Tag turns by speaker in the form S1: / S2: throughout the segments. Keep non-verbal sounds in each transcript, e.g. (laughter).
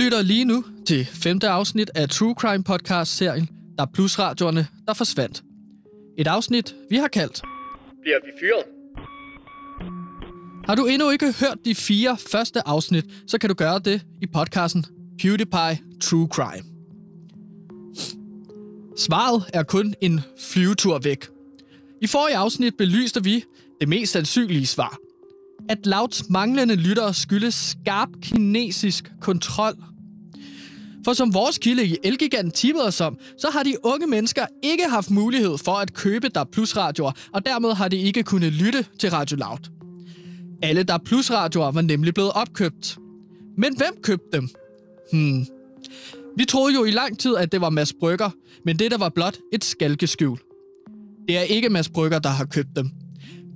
S1: lytter lige nu til femte afsnit af True Crime podcast-serien Der er plusradioerne, der forsvandt. Et afsnit, vi har kaldt
S2: Bliver vi fyret?
S1: Har du endnu ikke hørt de fire første afsnit, så kan du gøre det i podcasten PewDiePie True Crime. Svaret er kun en flyvetur væk. I forrige afsnit belyste vi det mest sandsynlige svar. At Louds manglende lyttere skyldes skarp kinesisk kontrol. For som vores kilde i Elgigant tippede os om, så har de unge mennesker ikke haft mulighed for at købe der plusradioer, og dermed har de ikke kunnet lytte til Radio Loud. Alle der plusradioer var nemlig blevet opkøbt. Men hvem købte dem? Hmm. Vi troede jo i lang tid, at det var Mads Brygger, men det der var blot et skalkeskjul. Det er ikke Mads Brygger, der har købt dem.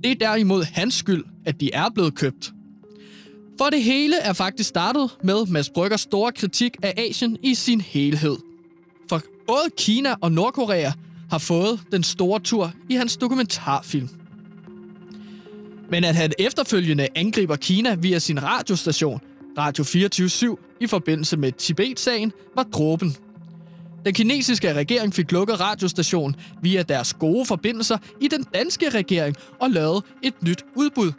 S1: Det er derimod hans skyld, at de er blevet købt. For det hele er faktisk startet med Mads Bryggers store kritik af Asien i sin helhed. For både Kina og Nordkorea har fået den store tur i hans dokumentarfilm. Men at han efterfølgende angriber Kina via sin radiostation, Radio 24 i forbindelse med Tibet-sagen, var dråben. Den kinesiske regering fik lukket radiostationen via deres gode forbindelser i den danske regering og lavede et nyt udbud.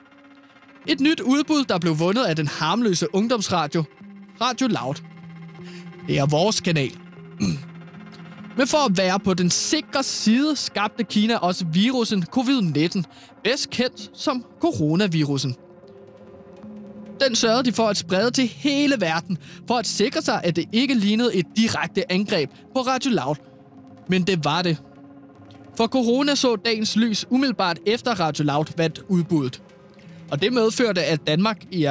S1: Et nyt udbud, der blev vundet af den harmløse ungdomsradio, Radio Loud. Det er vores kanal. (clears throat) Men for at være på den sikre side, skabte Kina også virusen covid-19, bedst kendt som coronavirusen. Den sørgede de for at sprede til hele verden, for at sikre sig, at det ikke lignede et direkte angreb på Radio Loud. Men det var det. For corona så dagens lys umiddelbart efter Radio Loud vandt udbuddet. Og det medførte, at Danmark i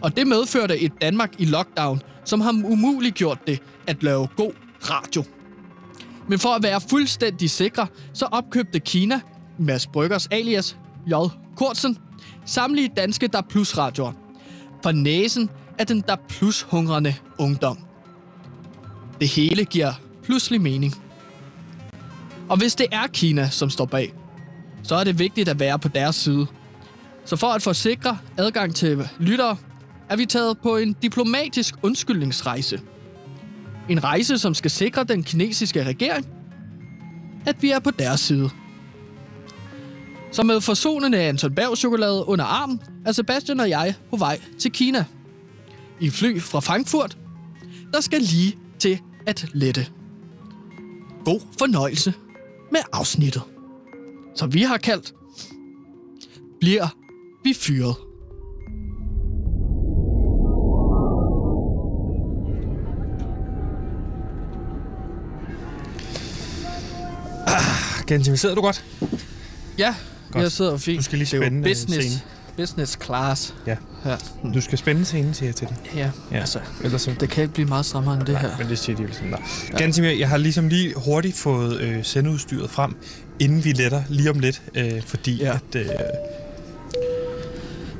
S1: og det medførte et Danmark i lockdown, som har umuliggjort det at lave god radio. Men for at være fuldstændig sikre, så opkøbte Kina, Mads Bryggers alias J. Kortsen, samtlige danske Der Plus radioer. For næsen af den Der Plus hungrende ungdom. Det hele giver pludselig mening. Og hvis det er Kina, som står bag, så er det vigtigt at være på deres side. Så for at forsikre adgang til lyttere, er vi taget på en diplomatisk undskyldningsrejse. En rejse, som skal sikre den kinesiske regering, at vi er på deres side. Så med forsonende Anton Berg chokolade under armen, er Sebastian og jeg på vej til Kina. I fly fra Frankfurt, der skal lige til at lette. God fornøjelse med afsnittet. Så vi har kaldt Bliver vi fyret?
S3: Gensim, sidder du godt?
S1: Ja,
S3: Godt.
S1: jeg sidder fint.
S3: Du skal lige
S1: Det er jo
S3: spænde,
S1: business,
S3: scenen.
S1: business class.
S3: Ja.
S1: Ja.
S3: Du skal spænde scenen, siger jeg til dig.
S1: ja.
S3: Ja.
S1: Altså,
S3: Ellers så...
S1: det kan ikke blive meget strammere end det her.
S3: Men det siger de vel sådan der. Ja. Gansimir, jeg har ligesom lige hurtigt fået øh, sendeudstyret frem, inden vi letter lige om lidt, øh, fordi
S1: Ja.
S3: at... Øh,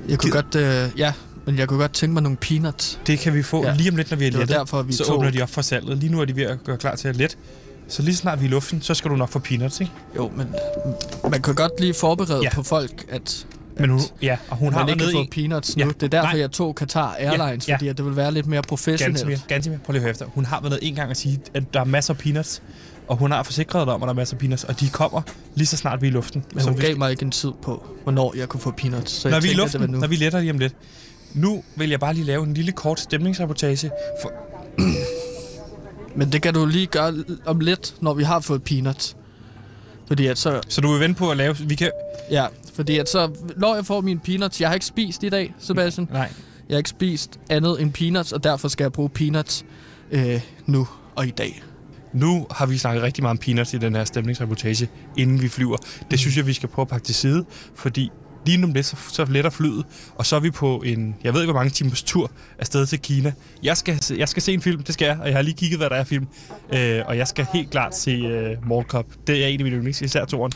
S1: Jeg kunne
S3: Gid-
S1: godt, øh, ja, men jeg kunne godt tænke mig nogle peanuts.
S3: det kan vi få
S1: Ja.
S3: lige om lidt, når vi er
S1: Det
S3: lettet.
S1: derfor, vi
S3: så
S1: tog-
S3: åbner de op for salget. Lige nu er de ved at gøre klar til at lette. Så lige snart vi er i luften, så skal du nok få peanuts, ikke?
S1: Jo, men man kan godt lige forberede
S3: Ja.
S1: på folk, at,
S3: Men hun, ja, og hun har
S1: ikke
S3: været
S1: kan
S3: nede
S1: få
S3: i...
S1: peanuts nu.
S3: Ja.
S1: Det er derfor,
S3: Nej.
S1: jeg tog Qatar Airlines,
S3: Ja.
S1: fordi at det vil være lidt mere professionelt.
S3: Gansimir, Gansimir, prøv lige at høre efter. Hun har været nede en gang og sige, at der er masser af peanuts. Og hun har forsikret dig om, at der er masser af peanuts. Og de kommer lige så snart vi er i luften.
S1: Men
S3: så
S1: hun
S3: vi
S1: gav mig ikke en tid på, hvornår jeg kunne få peanuts. Så
S3: når
S1: jeg
S3: vi er i luften,
S1: det nu.
S3: når vi letter lige om lidt. Nu vil jeg bare lige lave en lille kort stemningsreportage. For, (clears throat)
S1: Men det kan du lige gøre om lidt, når vi har fået peanuts. Fordi at så,
S3: så du vil vente på at lave... Vi kan...
S1: ja, fordi at så, når jeg får mine peanuts, jeg har ikke spist i dag, Sebastian.
S3: Nej.
S1: Jeg har ikke spist andet end peanuts, og derfor skal jeg bruge peanuts øh, nu og i dag.
S3: Nu har vi snakket rigtig meget om peanuts i den her stemningsreportage, inden vi flyver. Det synes jeg, vi skal prøve at pakke til side, fordi lige om lidt, så, så letter flyet, og så er vi på en, jeg ved ikke hvor mange timers tur afsted til Kina. Jeg skal, jeg skal se en film, det skal jeg, og jeg har lige kigget, hvad der er film. Øh, og jeg skal helt klart se øh, Mall Cop. Det er en af mine yndlings, især toren.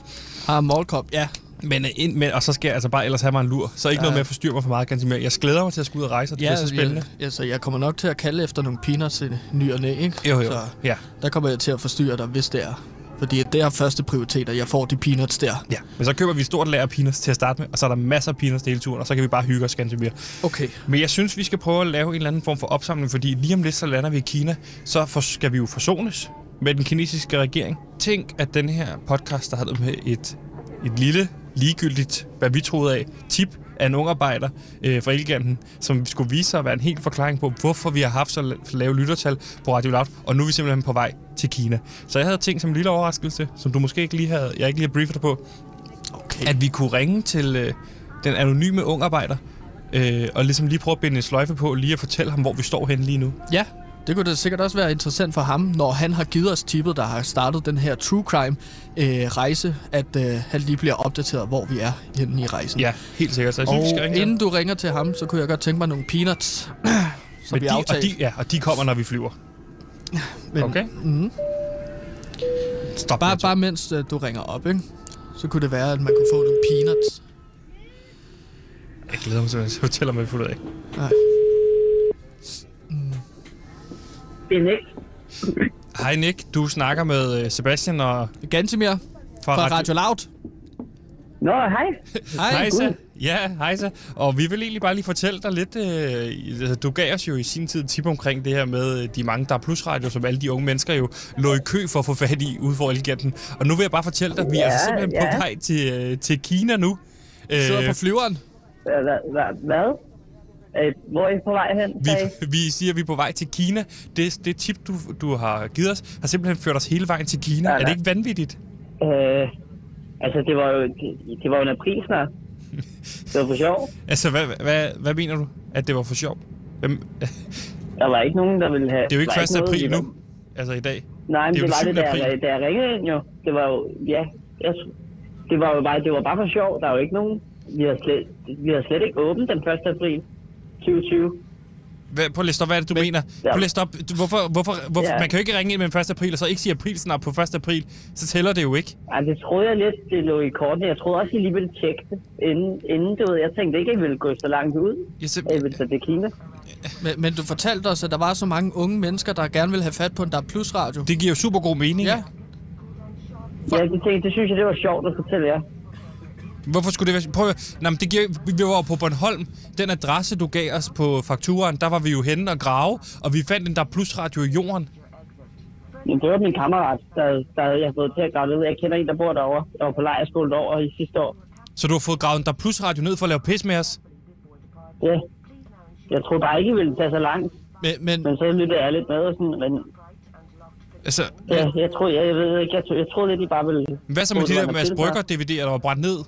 S1: Har Mall Cop, ja.
S3: Men, øh, ind, men, og så skal jeg altså bare ellers have mig en lur. Så ikke
S1: Ja.
S3: noget med at forstyrre mig for meget, ganske mere. Jeg glæder mig til at skulle ud og rejse, og det
S1: Ja,
S3: bliver så spændende.
S1: Jeg, altså, jeg kommer nok til at kalde efter nogle peanuts i ny og næ, ikke?
S3: Jo, jo.
S1: Så
S3: Ja.
S1: der kommer jeg til at forstyrre dig, hvis det er. Fordi det er første prioritet, at jeg får de peanuts der.
S3: Ja, men så køber vi stort lager peanuts til at starte med, og så er der masser af peanuts hele turen, og så kan vi bare hygge os ganske mere.
S1: Okay.
S3: Men jeg synes, vi skal prøve at lave en eller anden form for opsamling, fordi lige om lidt, så lander vi i Kina, så for, skal vi jo forsones med den kinesiske regering. Tænk, at den her podcast, der havde med et, et lille, ligegyldigt, hvad vi troede af, tip af en ungarbejder øh, fra Elgiganten, som skulle vise sig at være en helt forklaring på, hvorfor vi har haft så la- lave lyttertal på Radio Loud, og nu er vi simpelthen på vej til Kina. Så jeg havde tænkt som en lille overraskelse, som du måske ikke lige havde, jeg ikke lige har briefet dig på,
S1: Okay.
S3: at vi kunne ringe til øh, den anonyme ungarbejder, øh, og ligesom lige prøve at binde en sløjfe på, lige at fortælle ham, hvor vi står henne lige nu.
S1: Ja, det kunne da sikkert også være interessant for ham, når han har givet os tippet, der har startet den her true crime øh, rejse, at øh, han lige bliver opdateret, hvor vi er henne i rejsen.
S3: Ja, helt sikkert. Så jeg synes, vi skal
S1: Og
S3: ringe til
S1: inden du ringer til ham, så kunne jeg godt tænke mig nogle peanuts, (clears throat) som
S3: Men
S1: vi
S3: de, og, de, ja, og de kommer, når vi flyver.
S1: Men,
S3: Okay?
S1: Mm,
S3: Stop
S1: bare, bare mens øh, du ringer op, ikke? så kunne det være, at man kunne få nogle peanuts.
S3: Jeg glæder mig til at fortælle, hvad vi får ud af.
S1: Nej.
S2: Det er Nick.
S3: Hej Nick, du snakker med øh, Sebastian og
S1: Gantimir
S3: fra,
S1: fra Radio Loud.
S2: Nå, hej. (laughs)
S1: Hej.
S3: Hejsa. Ja, hejsa. Og vi vil egentlig bare lige fortælle dig lidt. Øh, altså, du gav os jo i sin tid tip omkring det her med øh, de mange, der er plusradio, som alle de unge mennesker jo lå i kø for at få fat i ude for Elgiganten. Og nu vil jeg bare fortælle dig, at vi er
S2: Ja,
S3: altså simpelthen på
S2: ja.
S3: vej til, øh, til Kina nu.
S1: Sidder
S3: Øh,
S1: på flyveren.
S2: Hva- hva- hva- Hvad? Øh, Hvor er I på vej hen? sagde
S3: vi, vi siger, at vi er på vej til Kina. Det, det tip, du, du har givet os, har simpelthen ført os hele vejen til Kina.
S2: Ja,
S3: er det ikke vanvittigt?
S2: Øh, altså, det var jo, det, det var jo en april snart. (laughs) Det var for sjov.
S3: Altså, hvad, hvad, hvad mener du? At det var for sjov? Hvem, det (laughs)
S2: Der var ikke nogen, der ville have...
S3: er jo ikke
S2: der var
S3: 1.
S2: noget,
S3: april nu. Altså i dag.
S2: Nej, men
S3: Det er
S2: det, var det,
S3: 7.
S2: da jeg, da jeg ringede ind jo. Det var jo, ja, jeg, det var jo bare, det var bare for sjov. Der er jo ikke nogen... Vi har slet, vi har slet ikke åbent den 1. april 2020.
S3: Hvad, prøv at læse op, hvad er det, du
S1: Men-
S3: mener?
S2: Ja.
S3: Prøv at læse op. Du- Hvorfor, hvorfor, hvorfor,
S2: Ja.
S3: Man kan jo ikke ringe ind med den 1. april, og så ikke sige april snart på 1. april. Så tæller det jo ikke.
S2: Ej, det troede jeg lidt, det lå i kortene. Jeg troede også, I lige ville tjekke det, inden, inden du ved. Jeg tænkte ikke, at I ville gå så langt ud.
S3: Jeg sim-
S2: Jeg ville tage til Kina.
S1: Men, men du fortalte os, at der var så mange unge mennesker, der gerne ville have fat på en der plus radio.
S3: det giver jo super god mening.
S1: Ja,
S2: Ja, det, tænkte, det synes jeg, det var sjovt at fortælle jer.
S3: Hvorfor skulle det være... Prøv at... Nå, men det giver... Vi var jo på Bornholm. Den adresse, du gav os på fakturaen, der var vi jo henne og grave, og vi fandt en der plusradio i jorden.
S2: Men det var min kammerat, der, der jeg har fået til at grave det ud. Jeg kender en, der bor derovre. Jeg var på lejrskole derovre i sidste år.
S3: Så du har fået gravet en der plusradio ned for at lave pis med os?
S2: Ja. Jeg troede bare ikke, I ville tage så langt.
S1: men, men
S2: Men så lyttede jeg lidt med og sådan. Men
S3: Altså,
S2: ja, jeg troede, jeg, jeg ved ikke, jeg, troede, jeg troede lidt, I bare ville...
S3: hvad så med de
S2: det
S3: der Mads
S2: en
S3: Brygger DVD'er, der var brændt ned?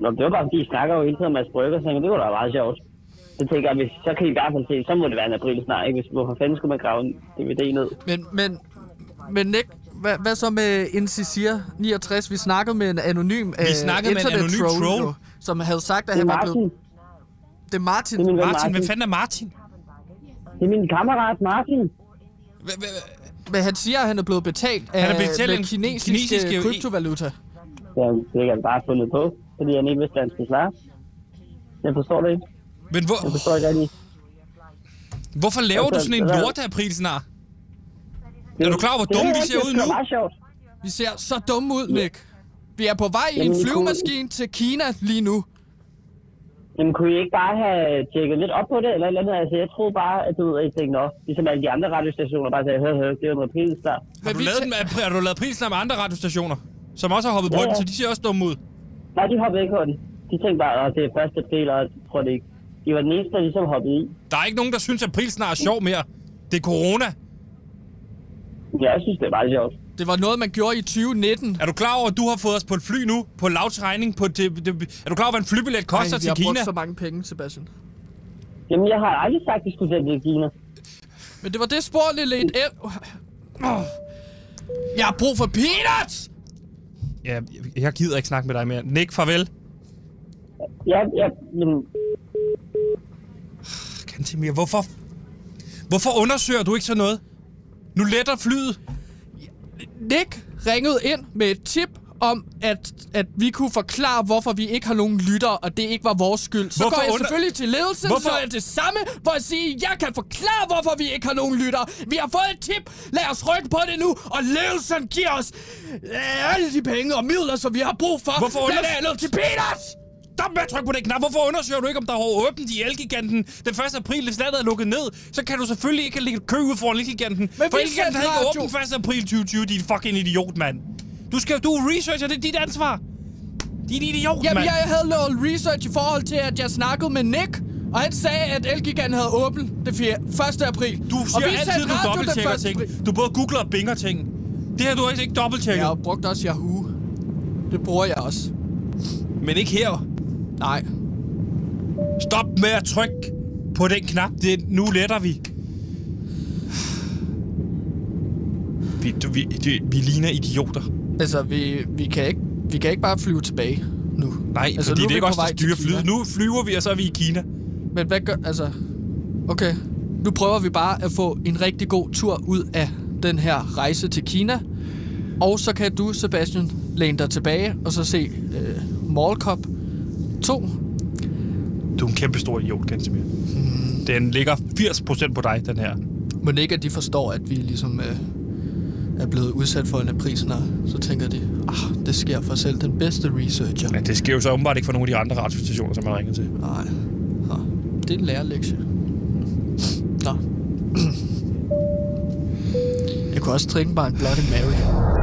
S2: Nå, det var bare fordi, I snakker jo hele tiden om Mads Brygger, så det var da meget sjovt. Så tænker jeg, hvis, så kan I i hvert fald se, så må det være en april snart, ikke? Hvis, hvorfor fanden skulle man grave en DVD ned?
S1: Men, men, men Nick, hvad, hvad så med Incisir 69? Vi snakkede med en anonym
S3: Vi snakkede med en anonym troll.
S1: jo, som havde sagt, at han var blevet... Det er Martin.
S2: Det er
S3: Martin,
S2: Martin.
S3: hvem fanden er Martin?
S2: Det er min kammerat Martin.
S1: Men han siger, at han er blevet betalt af
S3: Han er blevet betalt
S1: med
S3: en
S1: kinesiske, kryptovaluta.
S2: Det har han bare fundet på, fordi han ikke vidste, hvad han skulle svare. Jeg forstår det ikke.
S3: Men hvor,
S2: Jeg forstår ikke rigtig.
S3: hvorfor laver du
S2: Altså,
S3: sådan en
S2: hvad-
S3: lort april snart? Er du klar over, hvor dumme
S2: er
S3: vi ser ud
S2: Det
S3: nu?
S2: er meget sjovt.
S1: Vi ser så dumme ud, Nick. Vi er på vej i en flyvemaskine til Kina lige nu.
S2: Jamen, kunne I ikke bare have tjekket lidt op på det, eller et eller andet? Altså, jeg troede bare, at du ved, at I tænkte, nå, ligesom alle de andre radiostationer bare sagde, hør, hør, det er noget pils der.
S3: Har du,
S1: vi
S3: lavet den, har du lavet prisen med andre radiostationer, som også har hoppet på
S2: Ja,
S3: den,
S2: ja.
S3: så de ser også dumme ud?
S2: Nej, de hoppede ikke på den. De tænkte bare, at det er første april, og jeg tror det ikke. De var den eneste, der ligesom hoppede i.
S3: Der er ikke nogen, der synes, at april snart er sjov mere. Det er corona.
S2: Jeg synes, det er meget sjovt.
S1: Det var noget, man gjorde i 2019.
S3: Er du klar over, at du har fået os på et fly nu, på lavs regning? På det, det, er du klar over, hvad en flybillet koster
S1: Ej, vi
S3: til
S1: har
S3: Kina?
S1: brugt så mange penge, Sebastian.
S2: Jamen, jeg har aldrig sagt, at de skulle til Kina.
S1: Men det var det spor, lille et el... Jeg har brug for peanuts!
S3: Ja, jeg, gider ikke snakke med dig mere. Nick, farvel.
S2: Ja, ja, jamen,
S3: Kantemir, hvorfor? Hvorfor undersøger du ikke sådan noget? Nu letter flyet.
S1: Nick ringede ind med et tip om, at, at vi kunne forklare, hvorfor vi ikke har nogen lytter, og det ikke var vores skyld. Så
S3: Hvorfor
S1: går jeg
S3: under-
S1: selvfølgelig til ledelsen,
S3: Hvorfor-
S1: så er det samme, for at sige, jeg kan forklare, hvorfor vi ikke har nogen lytter. Vi har fået et tip. Lad os rykke på det nu, og ledelsen giver os øh, alle de penge og midler, som vi har brug for.
S3: Hvorfor under-
S1: Blandt andet til Peters!
S3: Stop med at trykke på den knap. Hvorfor undersøger du ikke, om der er åbent i Elgiganten den 1. april, hvis landet er lukket ned? Så kan du selvfølgelig ikke ligge kø ud foran Elgiganten.
S1: Men
S3: For Elgiganten havde ikke åbent 1. april 2020, din fucking idiot, mand. Du skal, du er researcher, det er dit ansvar. Din idiot,
S1: Jamen,
S3: mand.
S1: jeg havde lavet research i forhold til, at jeg snakkede med Nick, og han sagde, at Elgiganten havde åbent det 1. april.
S3: Du siger altid, du dobbelttjekker
S1: 1.
S3: ting. Du både googler og binger ting. Det her, du har ikke dobbelttjekket.
S1: Jeg har brugt også Yahoo. Det bruger jeg også.
S3: Men ikke her.
S1: Nej.
S3: Stop med at trykke på den knap. Det, nu letter vi. Vi, du, vi, det, vi ligner idioter.
S1: Altså, vi, vi, kan ikke, vi kan ikke bare flyve tilbage nu.
S3: Nej,
S1: Altså,
S3: fordi
S1: nu
S3: det er ikke os, der styrer flyet. Nu flyver vi, og så er vi i Kina.
S1: Men hvad gør... Altså... Okay. Nu prøver vi bare at få en rigtig god tur ud af den her rejse til Kina. Og så kan du, Sebastian, læne dig tilbage og så se øh, Mall Cop 2.
S3: Du er en kæmpe stor idiot, Gansimir. Den ligger 80% på dig, den her.
S1: Men ikke, at de forstår, at vi ligesom øh, er blevet udsat for en aprisner. Så tænker de, ah, det sker for selv den bedste researcher.
S3: Men det sker jo så åbenbart ikke for nogle af de andre radiostationer, som man har ringet til.
S1: Nej. Nå, det er en lærerlektie. Nå. Jeg kunne også trinke bare en Bloody Mary.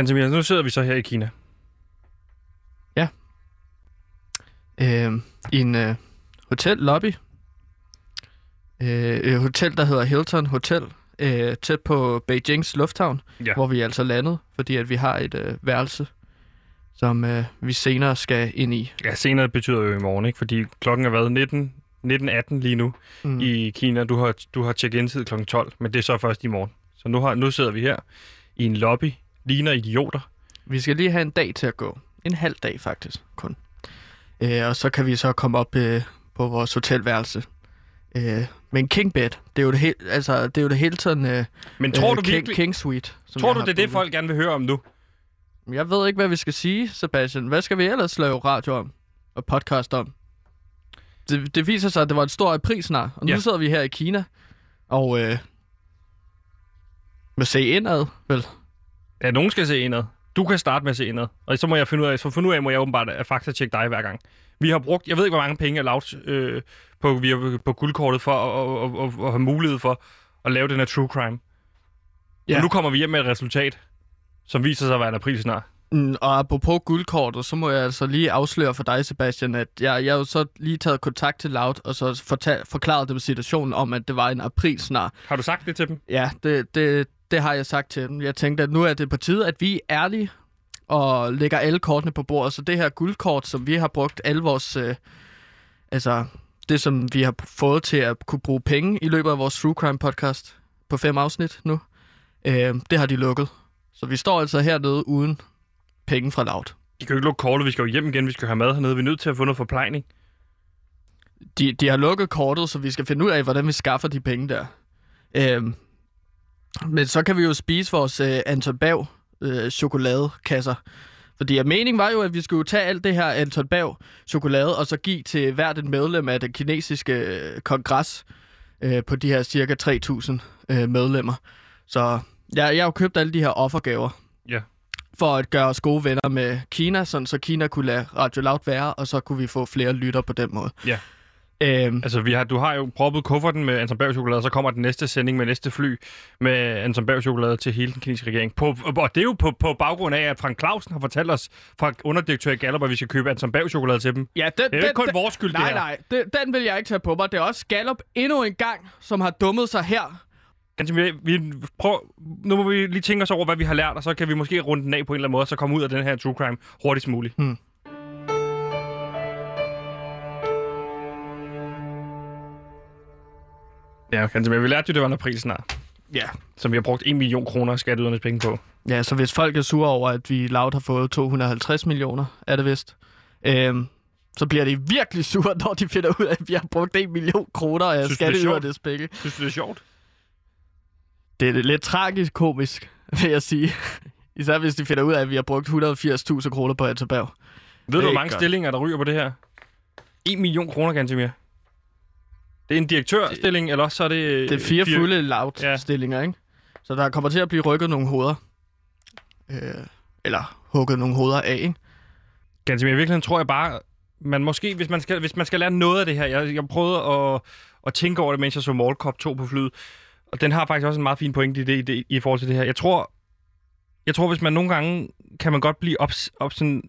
S3: Gansimir, nu sidder vi så her i Kina.
S1: øhm, i en øh, hotellobby. Øh, et hotel, der hedder Hilton Hotel, øh, tæt på Beijings lufthavn,
S3: Ja.
S1: hvor vi er altså landet, fordi at vi har et øh, værelse, som øh, vi senere skal ind i.
S3: Ja, senere betyder jo i morgen, ikke? Fordi klokken er været 19, 19.18 lige nu
S1: Mm.
S3: i Kina. Du har, du har check-in-tid klokken 12, men det er så først i morgen. Så nu, har, nu sidder vi her i en lobby, ligner idioter.
S1: Vi skal lige have en dag til at gå. En halv dag faktisk kun. Øh, og så kan vi så komme op øh, på vores hotelværelse. Øh, men king bed, det er jo det, he- altså, det, er jo det Hilton øh,
S3: Men tror du
S1: king,
S3: virkelig...
S1: king suite. Som
S3: tror du, det er det, folk gerne vil høre om nu?
S1: Jeg ved ikke, hvad vi skal sige, Sebastian. Hvad skal vi ellers lave radio om? Og podcast om? Det, det viser sig, at det var en stor pris snart. Og nu
S3: Ja.
S1: sidder vi her i Kina. Og øh, med se indad, vel?
S3: Ja, nogen skal se indad. Du kan starte med at se indad. Og så må jeg finde ud af, at finde ud af, må jeg åbenbart at faktatjekke dig hver gang. Vi har brugt, jeg ved ikke, hvor mange penge er lavet øh, på, vi har, på guldkortet for at, at, at, at, at have mulighed for at lave den her true crime. Ja. Og nu kommer vi hjem med et resultat, som viser sig at være en april snart.
S1: Mm, og apropos guldkortet, så må jeg altså lige afsløre for dig, Sebastian, at jeg, jeg har jo så lige taget kontakt til Loud, og så fortal, forklaret dem situationen om, at det var en april snart.
S3: Har du sagt det til dem?
S1: Ja, det, det, det har jeg sagt til dem. Jeg tænkte, at nu er det på tide, at vi er ærlige og lægger alle kortene på bordet. Så det her guldkort, som vi har brugt alle vores... Øh, altså, det som vi har fået til at kunne bruge penge i løbet af vores True Crime podcast på fem afsnit nu, øh, det har de lukket. Så vi står altså hernede uden penge fra Loud.
S3: De kan jo ikke lukke kortet, vi skal jo hjem igen, vi skal have mad hernede. Vi er nødt til at få noget forplejning.
S1: De, de har lukket kortet, så vi skal finde ud af, hvordan vi skaffer de penge der. Øhm, men så kan vi jo spise vores øh, Anton Bav øh, chokoladekasser. Fordi at meningen var jo, at vi skulle tage alt det her Anton Bav chokolade, og så give til hvert et medlem af den kinesiske øh, kongres øh, på de her cirka 3.000 øh, medlemmer. Så jeg, jeg har jo købt alle de her offergaver.
S3: Ja.
S1: For at gøre os gode venner med Kina, sådan så Kina kunne lade Radio Loud være, og så kunne vi få flere lytter på den måde.
S3: Ja.
S1: Øhm,
S3: Altså, vi har, du har jo proppet kufferten med Anton Berg chokolade, og så kommer den næste sending med næste fly med Anton Berg chokolade til hele den kinesiske regering. På, og det er jo på, på baggrund af, at Frank Clausen har fortalt os fra underdirektør i Gallup, at vi skal købe Anton Berg chokolade til dem.
S1: Ja, den,
S3: Det er jo
S1: den,
S3: ikke kun
S1: den,
S3: vores skyld, det
S1: Nej,
S3: her.
S1: nej, den, den vil jeg ikke tage på mig. Det er også Gallup endnu en gang, som har dummet sig her.
S3: Ganske, vi, vi prøv, nu må vi lige tænke os over, hvad vi har lært, og så kan vi måske runde den af på en eller anden måde, og så komme ud af den her true crime hurtigst muligt.
S1: Hmm.
S3: Ja, Gantemir, vi lærte jo, det var en april snart,
S1: Ja.
S3: som vi har brugt 1 million kroner af skatteydernes penge på.
S1: Ja, så hvis folk er sure over, at vi laut har fået 250 millioner, er det vist, øhm, så bliver de virkelig sure, når de finder ud af, at vi har brugt 1 million kroner af
S3: er
S1: skatteydernes penge.
S3: Synes du, det er sjovt?
S1: Det er lidt tragisk komisk, vil jeg sige. Især hvis de finder ud af, at vi har brugt 180.000 kroner på erhverv.
S3: Ved du, hvor mange
S1: godt.
S3: stillinger, der ryger på det her? 1 million kroner, Gantemir. Det er en direktørstilling, eller også så er det...
S1: Det er fire fulde laut
S3: Ja.
S1: stillinger, ikke? Så der kommer til at blive rykket nogle hoveder. Øh, eller hugget nogle hoveder af, ikke?
S3: Gantemir, i virkeligheden tror jeg bare, man måske, hvis man skal, hvis man skal lære noget af det her, jeg, jeg prøvede at, at tænke over det, mens jeg så Mall Cop 2 på flyet, og den har faktisk også en meget fin pointe i, det, i, det, i forhold til det her. Jeg tror, jeg tror, hvis man nogle gange, kan man godt blive op, op sådan,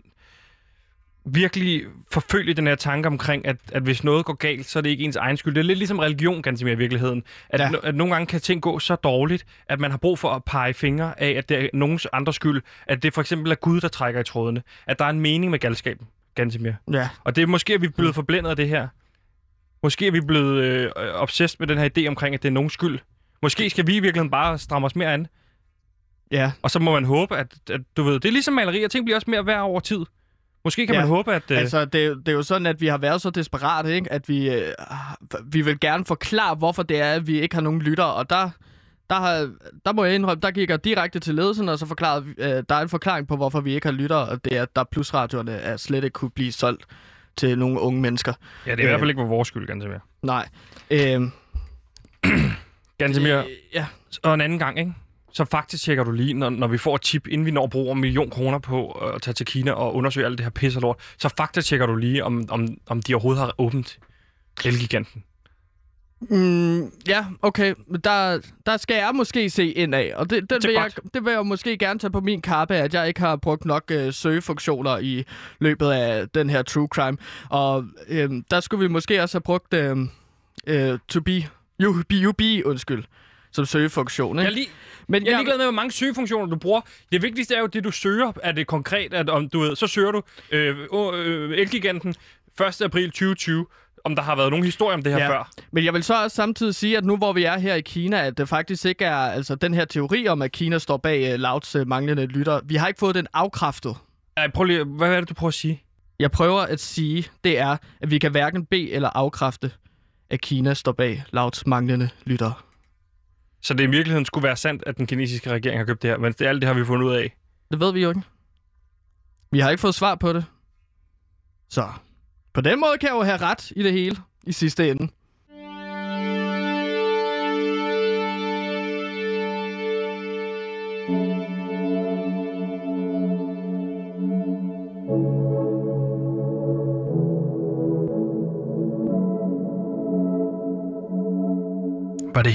S3: virkelig forfølge den her tanke omkring, at, at hvis noget går galt, så er det ikke ens egen skyld. Det er lidt ligesom religion, ganske mere i virkeligheden. At,
S1: Ja.
S3: ja. at nogle gange kan ting gå så dårligt, at man har brug for at pege fingre af, at det er nogens andres skyld. At det for eksempel er Gud, der trækker i trådene. At der er en mening med galskaben, Gansimir.
S1: Ja.
S3: Og det er måske, at vi er blevet forblændet af det her. Måske er vi blevet øh, obsessed med den her idé omkring, at det er nogens skyld. Måske skal vi i virkeligheden bare stramme os mere an.
S1: Ja.
S3: Og så må man håbe, at, at du ved, det er ligesom maleri, og ting bliver også mere værd over tid. Måske kan
S1: Ja.
S3: man håbe, at... Øh,
S1: Altså, det, er jo- det er jo sådan, at vi har været så desperate, ikke? At vi, øh, vi vil gerne forklare, hvorfor det er, at vi ikke har nogen lytter. Og der, der, har, der må jeg indrømme, der gik jeg direkte til ledelsen, og så forklarede, øh, der er en forklaring på, hvorfor vi ikke har lytter, og det er, at der plusradioerne er slet ikke kunne blive solgt til nogle unge mennesker.
S3: ja, det er i hvert fald ikke for vores skyld, Gansimir.
S1: Nej. Øh,
S3: Gansimir,
S1: øh, ja.
S3: og en anden gang, ikke? Så faktisk tjekker du lige, når, når vi får et tip, inden vi når at bruge en million kroner på at tage til Kina og undersøge alt det her pisse og lort, så faktisk tjekker du lige, om, om, om de overhovedet har åbent Elgiganten.
S1: Mm, ja, okay. Men der, der skal jeg måske se ind af, og det, den vil jeg, det vil jeg måske gerne tage på min kappe, at jeg ikke har brugt nok øh, søgefunktioner i løbet af den her true crime. Og øh, der skulle vi måske også have brugt øh, øh, to be, you, be, you be, undskyld, som søgefunktion.
S3: Jeg
S1: Ikke?
S3: lige,
S1: Men
S3: jeg er ligeglad med, hvor mange søgefunktioner du bruger. Det vigtigste er jo det, du søger. Er det konkret, at om du ved, så søger du øh, øh, Elgiganten 1. april 2020, om der har været nogen historie om det her
S1: Ja.
S3: før.
S1: Men jeg vil så også samtidig sige, at nu hvor vi er her i Kina, at det faktisk ikke er altså, den her teori om, at Kina står bag uh, Louds uh, manglende lytter. Vi har ikke fået den afkræftet.
S3: Ej, prøv lige, hvad er det, du prøver at sige?
S1: Jeg prøver at sige, det er, at vi kan hverken bede eller afkræfte, at Kina står bag Louds manglende lyttere.
S3: Så det i virkeligheden skulle være sandt, at den kinesiske regering har købt det her, men det, alt det har vi fundet ud af.
S1: Det ved vi jo ikke. Vi har ikke fået svar på det. Så på den måde kan jeg jo have ret i det hele i sidste ende.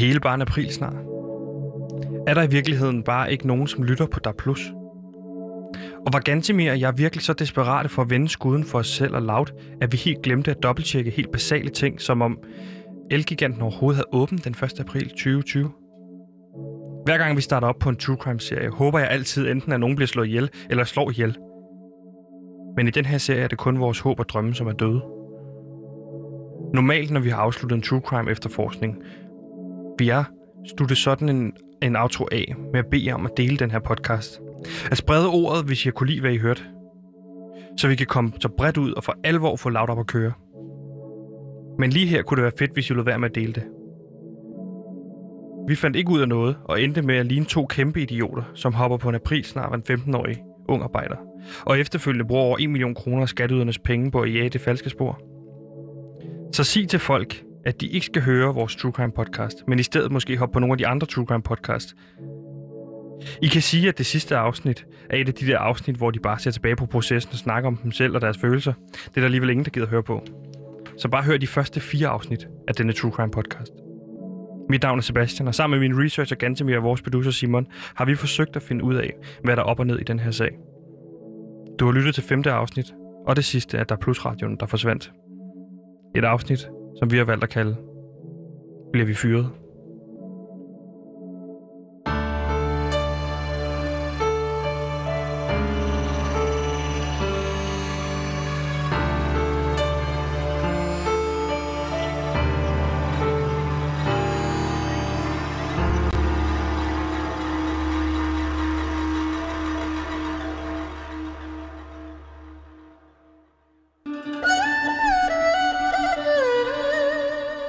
S3: Hele bare en april snart? Er der i virkeligheden bare ikke nogen, som lytter på der plus? Og var Gantemir og jeg virkelig så desperate for at vende skuden for os selv og Loud, at vi helt glemte at dobbelttjekke helt basale ting, som om Elgiganten overhovedet havde åbent den 1. april 2020? Hver gang vi starter op på en true crime-serie, håber jeg altid enten, at nogen bliver slået ihjel eller slår ihjel. Men i den her serie er det kun vores håb og drømme, som er døde. Normalt, når vi har afsluttet en true crime efterforskning, vi slutte sådan en, en outro af med at bede jer om at dele den her podcast. At sprede ordet, hvis I kunne lide, hvad I hørte. Så vi kan komme så bredt ud og for alvor få lavt op at køre. Men lige her kunne det være fedt, hvis I lod være med at dele det. Vi fandt ikke ud af noget, og endte med at ligne to kæmpe idioter, som hopper på en april snart en 15-årig ung arbejder, og efterfølgende bruger over 1 million kroner af skatteydernes penge på at jage det falske spor. Så sig til folk, at de ikke skal høre vores True Crime podcast, men i stedet måske hoppe på nogle af de andre True Crime podcast. I kan sige, at det sidste afsnit er et af de der afsnit, hvor de bare ser tilbage på processen og snakker om dem selv og deres følelser. Det er der alligevel ingen, der gider høre på. Så bare hør de første fire afsnit af denne True Crime podcast. Mit navn er Sebastian, og sammen med min researcher Gantemir og vores producer Simon, har vi forsøgt at finde ud af, hvad der er op og ned i den her sag. Du har lyttet til femte afsnit, og det sidste er der Plus-radioen, der forsvandt. Et afsnit, som vi har valgt at kalde Bliver vi fyret?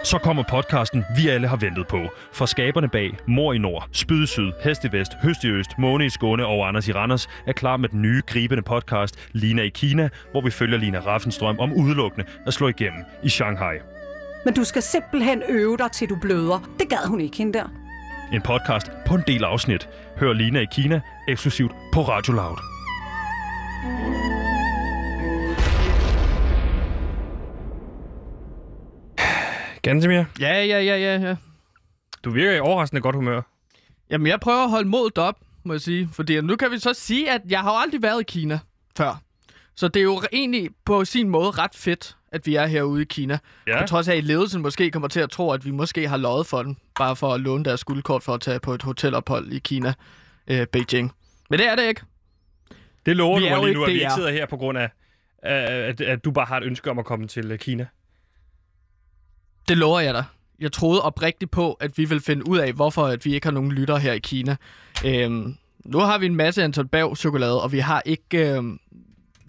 S4: Så kommer podcasten, vi alle har ventet på. Fra skaberne bag Mor i Nord, Spyd i Syd, Hest i Vest, Høst i Øst, Måne i Skåne og Anders i Randers er klar med den nye gribende podcast Lina i Kina, hvor vi følger Lina Raffenstrøm om udelukkende at slå igennem i Shanghai.
S5: Men du skal simpelthen øve dig, til du bløder. Det gad hun ikke, hende der.
S4: En podcast på en del afsnit. Hør Lina i Kina eksklusivt på Radio Loud.
S3: Gantemir,
S1: Ja, ja, ja, ja, ja.
S3: du virker i overraskende godt humør.
S1: Jamen, jeg prøver at holde modet op, må jeg sige. Fordi nu kan vi så sige, at jeg har jo aldrig været i Kina før. Så det er jo egentlig på sin måde ret fedt, at vi er herude i Kina.
S3: Ja.
S1: På trods af, at ledelsen måske kommer til at tro, at vi måske har løjet for den, bare for at låne deres guldkort for at tage på et hotelophold i Kina, øh, Beijing. Men det er det ikke.
S3: Det lover
S1: Vi
S3: du mig lige nu, at vi ikke sidder her på grund af, at, at du bare har et ønske om at komme til øh, Kina.
S1: Det lover jeg dig. Jeg troede oprigtigt på, at vi vil finde ud af, hvorfor at vi ikke har nogen lytter her i Kina. Øhm, nu har vi en masse Anton Berg chokolade, og vi har ikke øhm,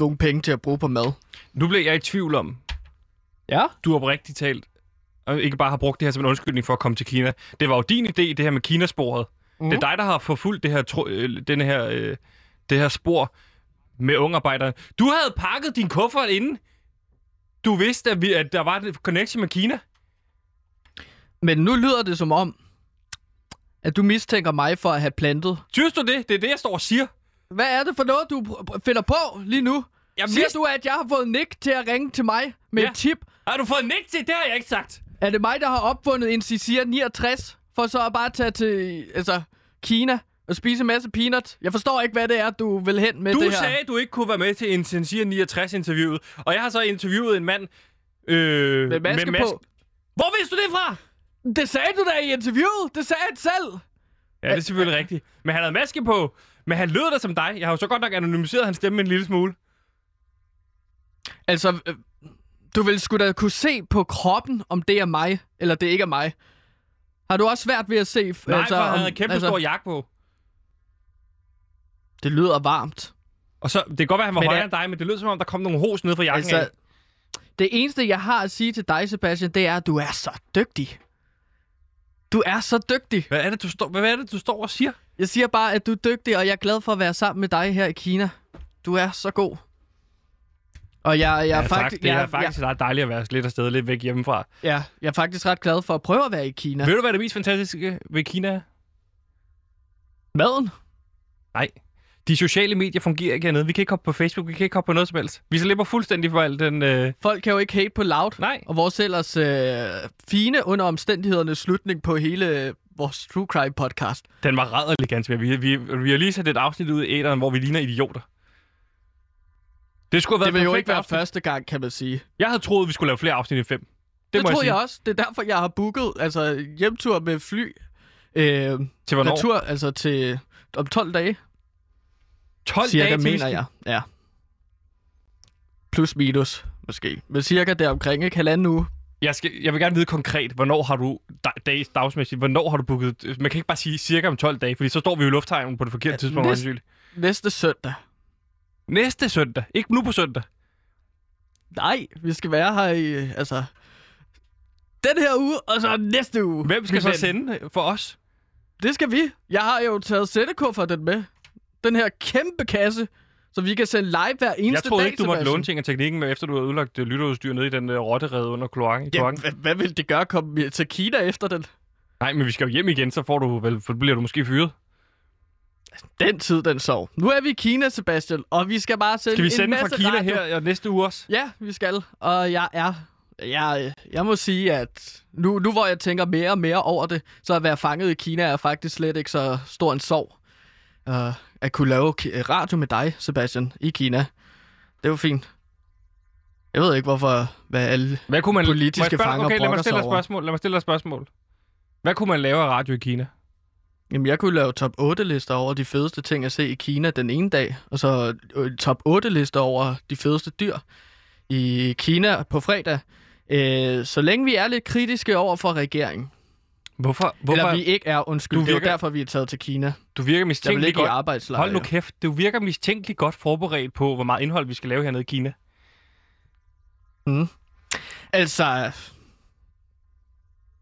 S1: nogen penge til at bruge på mad.
S3: Nu bliver jeg i tvivl om,
S1: Ja?
S3: du har rigtigt talt, og ikke bare har brugt det her som en undskyldning for at komme til Kina. Det var jo din idé, det her med Kinasporet. Mm.
S1: Mhm.
S3: Det er dig, der har forfulgt det her, tro, øh, denne her, øh, det her spor med ungarbejdere. Du havde pakket din kuffert inden. Du vidste, at, vi, at der var et connection med Kina.
S1: Men nu lyder det som om, at du mistænker mig for at have plantet.
S3: Synes du det? Det er det, jeg står og siger.
S1: Hvad er det for noget, du finder på lige nu?
S3: Jeg
S1: Siger
S3: vidste-
S1: du, at jeg har fået Nick til at ringe til mig med
S3: Ja.
S1: et tip?
S3: Har du fået nik til? Det har jeg ikke sagt.
S1: Er det mig, der har opfundet en Cicir 69, for så at bare tage til altså, Kina og spise en masse peanuts? Jeg forstår ikke, hvad det er, du vil hen med
S3: Du
S1: det her.
S3: sagde, at du ikke kunne være med til Intensir 69-interviewet, og jeg har så interviewet en mand øh,
S1: Med maske på.
S3: Hvor vidste du det fra?
S1: Det sagde du da i interviewet. Det sagde jeg selv.
S3: Ja, det er selvfølgelig rigtigt. Men han havde maske på, men han lød da som dig. Jeg har jo så godt nok anonymiseret hans stemme en lille smule.
S1: Altså, øh, du vil sgu da kunne se på kroppen, om det er mig, eller det ikke er mig. Har du også svært ved at se...
S3: Nej,
S1: altså,
S3: for han havde en kæmpe altså, stor jakke på.
S1: Det lyder varmt.
S3: Og så, det kan godt være, han var
S1: Men
S3: højere
S1: det-
S3: end dig, men det lød som om, der kom nogle hos ned fra jakken
S1: Altså,
S3: af.
S1: det eneste, jeg har at sige til dig, Sebastian, det er, at du er så dygtig. Du er så dygtig.
S3: Hvad er, det, du står, hvad er det, du står og siger?
S1: Jeg siger bare, at du er dygtig, og jeg er glad for at være sammen med dig her i Kina. Du er så god. Og jeg, jeg,
S3: Ja,
S1: er
S3: tak.
S1: faktisk,
S3: Det er
S1: jeg,
S3: faktisk ret dejligt at være lidt afsted, lidt væk hjemmefra.
S1: ja, jeg er faktisk ret glad for at prøve at være i Kina.
S3: Ved du, hvad det mest fantastiske ved Kina er?
S1: Maden?
S3: Nej. De sociale medier fungerer ikke hernede. Vi kan ikke hoppe på Facebook, vi kan ikke hoppe på noget som helst. Vi slipper fuldstændig for al den... Øh...
S1: Folk kan jo ikke hate på loud.
S3: Nej.
S1: Og vores ellers øh, fine under omstændighederne slutning på hele øh, vores True Crime podcast.
S3: Den var rædderlig ganske. Vi, vi, vi har lige sat et afsnit ud i æderen, hvor vi ligner idioter. Det skulle have
S1: Det
S3: været
S1: vil jo ikke være
S3: afsnit.
S1: første gang, kan man sige.
S3: Jeg havde troet, vi skulle lave flere afsnit end fem. Det,
S1: Det, tror
S3: jeg
S1: jeg, også. Det er derfor, jeg har booket altså, hjemtur med fly. Øh,
S3: Til hvornår?
S1: retur, altså til om 12 dage.
S3: 12
S1: cirka,
S3: dage
S1: mener jeg. Ja. Plus minus, måske. Men cirka deromkring, ikke? Halvanden uge.
S3: Jeg, skal, jeg vil gerne vide konkret, hvornår har du dag, dags, dagsmæssigt, hvornår har du booket... Man kan ikke bare sige cirka om 12 dage, fordi så står vi jo i lufthavnen på det forkerte
S1: Ja,
S3: tidspunkt.
S1: næste-
S3: Næste...
S1: Søndag.
S3: næste søndag. Ikke nu på søndag.
S1: Nej, vi skal være her i, altså... Den her uge, og så næste uge.
S3: Hvem skal så sende for os?
S1: Det skal vi. Jeg har jo taget sættekufferten med. Den her kæmpe kasse, så vi kan sende live hver eneste
S3: Jeg troede
S1: dag,
S3: ikke, du måtte låne ting af teknikken, efter du havde udlagt uh, lytterudstyr nede i den uh, rotterede under kloakken.
S1: Ja, hvad, hvad vil det gøre? Komme til Kina efter den?
S3: Nej, men vi skal jo hjem igen, så får du vel, for bliver du måske fyret.
S1: Den tid, den sov. Nu er vi i Kina, Sebastian, og vi skal bare sende
S3: Skal vi
S1: en
S3: sende fra
S1: masse
S3: Kina
S1: radio.
S3: her og næste uge også?
S1: Ja, vi skal. Og jeg er... Jeg, jeg må sige, at nu, nu hvor jeg tænker mere og mere over det, så at være fanget i Kina er faktisk slet ikke så stor en sorg. Uh, at kunne lave radio med dig, Sebastian, i Kina. Det var fint. Jeg ved ikke, hvorfor hvad alle...
S3: Hvad kunne man,
S1: Politiske
S3: spørge-
S1: fanger
S3: okay, lad mig stille dig spørgsmål. Lad mig stille dig et spørgsmål. Hvad kunne man lave af radio i Kina?
S1: Jamen, jeg kunne lave top 8 lister over de fedeste ting at se i Kina den ene dag, og så øh, top 8 lister over de fedeste dyr i Kina på fredag. Øh, så længe vi er lidt kritiske over for regeringen.
S3: Hvorfor?
S1: Hvorfor? Eller vi ikke er, undskyld.
S3: Du
S1: Det er jo
S3: virker-
S1: derfor, vi er taget til Kina.
S3: Du virker mistænkeligt godt.
S1: arbejdslejr.
S3: Hold nu kæft. Du virker mistænkeligt godt forberedt på, hvor meget indhold vi skal lave hernede i Kina.
S1: Altså,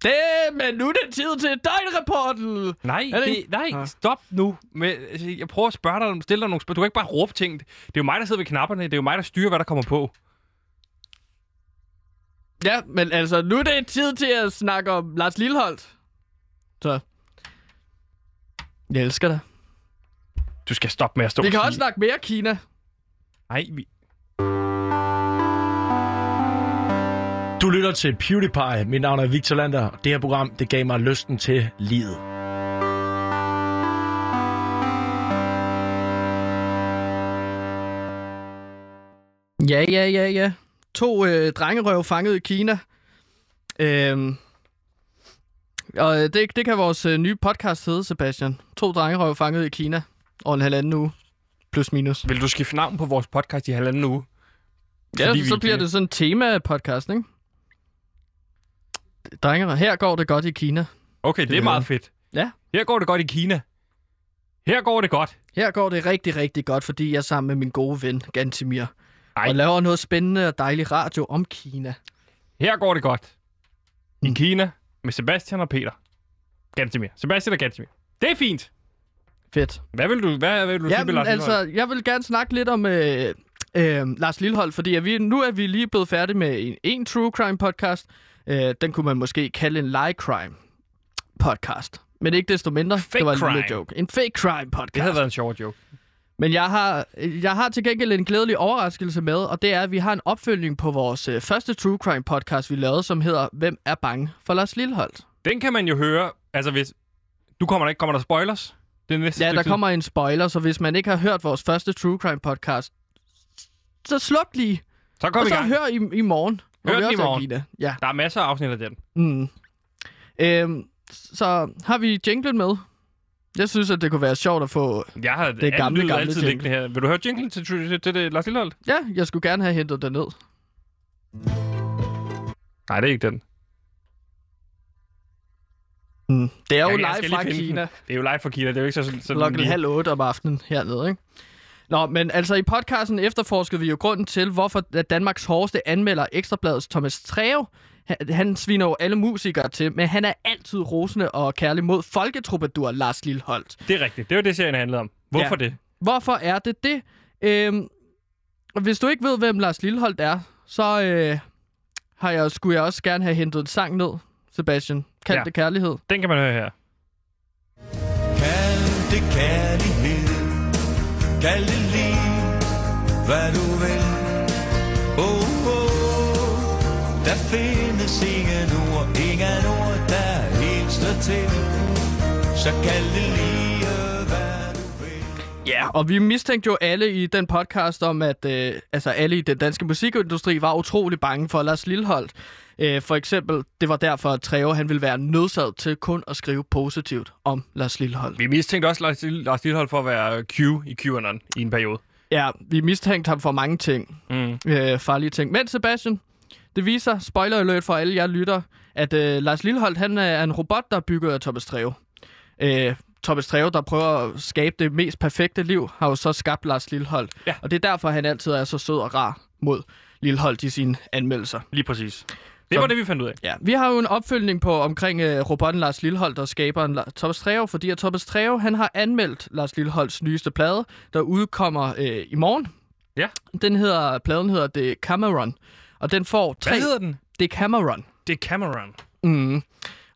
S1: Det, men nu er det tid til døgnrapporten.
S3: Nej,
S1: Er det
S3: nej,
S1: Nå.
S3: stop nu. Med, altså, jeg prøver at spørge dig, stille dig nogle spørgsmål. Du kan ikke bare råbe ting. Det er jo mig, der sidder ved knapperne. Det er jo mig, der styrer, hvad der kommer på.
S1: Ja, men altså, nu er det tid til at snakke om Lars Lilleholdt. Så. Jeg elsker dig.
S3: Du skal stoppe med at stå
S1: Vi kan
S3: og
S1: også snakke mere Kina.
S3: Nej, vi...
S6: Du lytter til PewDiePie. Mit navn er Victor Lander. Det her program, det gav mig lysten til livet.
S1: Ja, ja, ja, ja. To øh, drengerøv fanget i Kina. Øhm. Og øh, det, det kan vores øh, nye podcast hedde, Sebastian. To drengerøv fanget i Kina. Og en halvanden uge. Plus minus.
S3: Vil du skifte navn på vores podcast i halvanden uge?
S1: Ja,
S3: Fordi
S1: så
S3: er
S1: bliver det sådan en tema-podcast, ikke? Drengere, her går det godt i Kina.
S3: Okay, det,
S1: Det
S3: er meget fedt.
S1: Ja.
S3: Her går det godt i Kina. Her går det godt.
S1: Her går det rigtig, rigtig godt, fordi jeg er sammen med min gode ven, Gantimir.
S3: Ej.
S1: Og laver noget spændende og dejlig radio om Kina.
S3: Her går det godt. I
S1: Mm.
S3: Kina med Sebastian og Peter. Gantemir. Sebastian og Gantemir. Det er fint.
S1: Fedt.
S3: Hvad vil du, hvad vil du sige,
S1: Ja,
S3: med Lars
S1: altså, jeg vil gerne snakke lidt om øh, øh, Lars Lillehold, fordi at vi, nu er vi lige blevet færdige med en, en true crime podcast. Øh, den kunne man måske kalde en lie crime podcast. Men ikke desto mindre,
S3: Fake
S1: det var en lille joke. En fake crime podcast.
S3: Det havde været en sjov joke.
S1: Men jeg har, jeg har til gengæld en glædelig overraskelse med, og det er, at vi har en opfølgning på vores øh, første True Crime podcast, vi lavede, som hedder Hvem er bange for Lars Lilleholdt?
S3: Den kan man jo høre, altså hvis... Du kommer der ikke, kommer der spoilers? Det næste
S1: Ja, der
S3: tid?
S1: kommer en spoiler, så hvis man ikke har hørt vores første True Crime podcast, så sluk lige,
S3: Så kom
S1: og
S3: i
S1: så
S3: gang.
S1: hør i, i morgen.
S3: Hør den i morgen.
S1: Ja.
S3: Der er masser af afsnit af den.
S1: Mm. Øhm, så har vi jinglen med. Jeg synes, at det kunne være sjovt at få...
S3: Jeg har
S1: Det gamle, gamle
S3: altid
S1: jingle.
S3: liggende her. Vil du høre jinglen til, til, til, det, Lars Lilleholdt?
S1: Ja, jeg skulle gerne have hentet den ned.
S3: Nej, det er ikke den.
S1: Mm. Det er jo
S3: Jeg- jeg
S1: live
S3: lige
S1: fra
S3: finde den.
S1: Kina.
S3: Det er jo live fra Kina, det er jo ikke så... så
S1: Klokken halv otte om aftenen hernede, ikke? Nå, men altså i podcasten efterforskede vi jo grunden til, hvorfor Danmarks hårdeste anmelder Ekstrabladets Thomas Treve, han, han sviner jo alle musikere til, men han er altid rosende og kærlig mod folketroubadour Lars Lilleholdt.
S3: Det er rigtigt. Det var det, serien handlede om. Hvorfor
S1: Ja.
S3: det?
S1: Hvorfor er det det? Øhm, og hvis du ikke ved, hvem Lars Lilleholdt er, så øh, har jeg, skulle jeg også gerne have hentet en sang ned, Sebastian. Kald
S3: Ja.
S1: det kærlighed.
S3: Den kan man høre her.
S7: Kald det kærlighed, kald det liv, hvad du vil. Findes ingen ord, ingen ord, der helt står til. Så kald det lige, hvad du vil.
S1: Ja, og vi mistænkte jo alle i den podcast om, at øh, altså alle i den danske musikindustri var utrolig bange for Lars Lilleholdt. Øh, for eksempel, det var derfor, at Treve han ville være nødsaget til kun at skrive positivt om Lars Lilleholdt.
S3: Vi mistænkte også Lars, Lars Lillehold for at være Q i QAnon i en periode.
S1: Ja, vi mistænkte ham for mange ting.
S3: Mm.
S1: øh, farlige ting. Men Sebastian, det viser, spoiler alert for alle jer lytter, at øh, Lars Lilleholdt, han er en robot, der er bygget af Thomas Treve. Øh, Thomas Treve, der prøver at skabe det mest perfekte liv, har jo så skabt Lars Lilleholdt.
S3: Ja.
S1: Og det er derfor, han altid er så sød og rar mod Lilleholdt i sine anmeldelser.
S3: Lige præcis. Det
S1: Så-
S3: var det, vi fandt ud af.
S1: Ja, vi har jo en opfølgning på omkring øh, robotten Lars Lilleholdt og skaberen La- Thomas Treve, fordi at Thomas Treve, han har anmeldt Lars Lilleholds nyeste plade, der udkommer øh, i morgen.
S3: Ja.
S1: Den hedder, pladen hedder The Cameron, og den får tre...
S3: Hvad hedder den?
S1: The Cameron.
S3: Det er Cameron.
S1: Mm.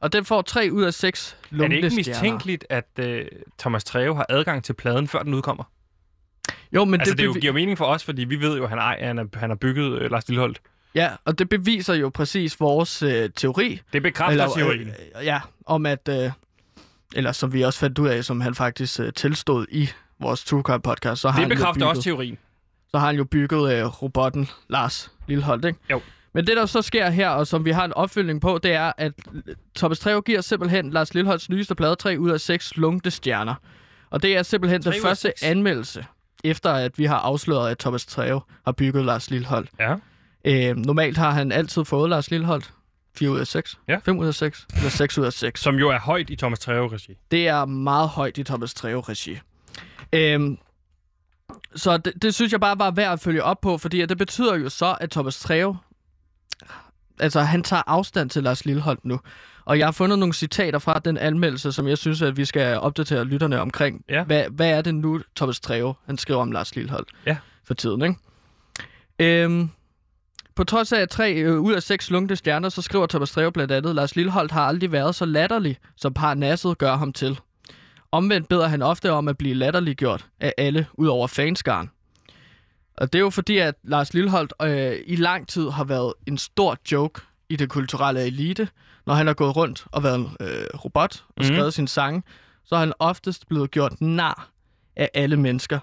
S1: Og den får 3 ud af 6
S3: Er det ikke mistænkeligt, at øh, Thomas Treve har adgang til pladen, før den udkommer?
S1: Jo, men
S3: Altså,
S1: det,
S3: det, det
S1: bevi-
S3: giver mening for os, fordi vi ved jo, at han, ej, han, er, han har bygget øh, Lars Lilleholdt.
S1: Ja, og det beviser jo præcis vores øh, teori.
S3: Det bekræfter teorien.
S1: øh, ja, om at... Øh, eller som vi også fandt ud af, som han faktisk øh, tilstod i vores True Crime podcast, så har,
S3: det
S1: jo
S3: bekræfter også teorien.
S1: Så har han jo bygget øh, robotten Lars Lilleholdt, ikke?
S3: Jo.
S1: Men det, der så sker her, og som vi har en opfølgning på, det er, at Thomas Treve giver simpelthen Lars Lilleholds nyeste plade 3 ud af 6 lunkne stjerner. Og det er simpelthen den første
S3: seks?
S1: anmeldelse, efter at vi har afsløret, at Thomas Treve har bygget Lars Lilleholdt.
S3: Ja.
S1: Øh, normalt har han altid fået Lars Lilleholdt 4 ud af 6,
S3: Ja.
S1: 5 ud af 6, eller 6 ud af 6.
S3: Som jo er højt i Thomas Treve-regi.
S1: Det er meget højt i Thomas Treve-regi. Øhm, så det, det synes jeg bare var værd at følge op på, fordi det betyder jo så, at Thomas Treve, altså han tager afstand til Lars Lilleholdt nu. Og jeg har fundet nogle citater fra den anmeldelse, som jeg synes, at vi skal opdatere lytterne omkring.
S3: Ja.
S1: Hvad, hvad er det nu, Thomas Treve, han skriver om Lars Lillehold
S3: Ja.
S1: for tiden, ikke? Øhm, på trods af tre øh, ud af seks lunkne stjerner, så skriver Thomas Treve blandt andet, Lars Lilleholdt har aldrig været så latterlig, som Parnasset gør ham til. Omvendt beder han ofte om at blive latterliggjort af alle, ud over fanskaren. Og det er jo fordi, at Lars Lilleholdt øh, i lang tid har været en stor joke i det kulturelle elite. Når han har gået rundt og været en øh, robot og
S3: Mhm.
S1: skrevet sin sang, så er han oftest blevet gjort nar af alle mennesker.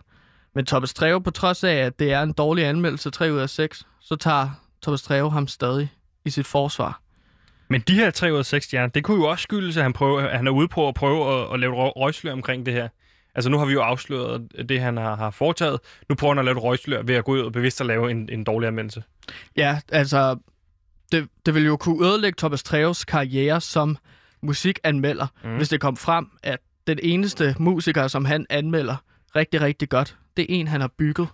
S1: Men Thomas Treve, på trods af, at det er en dårlig anmeldelse, 3 ud af 6, så tager Thomas Treve ham stadig i sit forsvar.
S3: Men de her 3 ud af 6 stjerner, det kunne jo også skyldes, at han, prøver, at han er ude på at prøve at, at lave røgslør omkring det her. Altså nu har vi jo afsløret det, han har, har foretaget. Nu prøver han at lave et røgslør ved at gå ud og bevidst at lave en, en dårlig anmeldelse.
S1: Ja, altså, det, det ville jo kunne ødelægge Thomas Treves karriere som musikanmelder,
S3: mm.
S1: hvis det kom frem, at den eneste musiker, som han anmelder rigtig, rigtig godt, det er en, han har bygget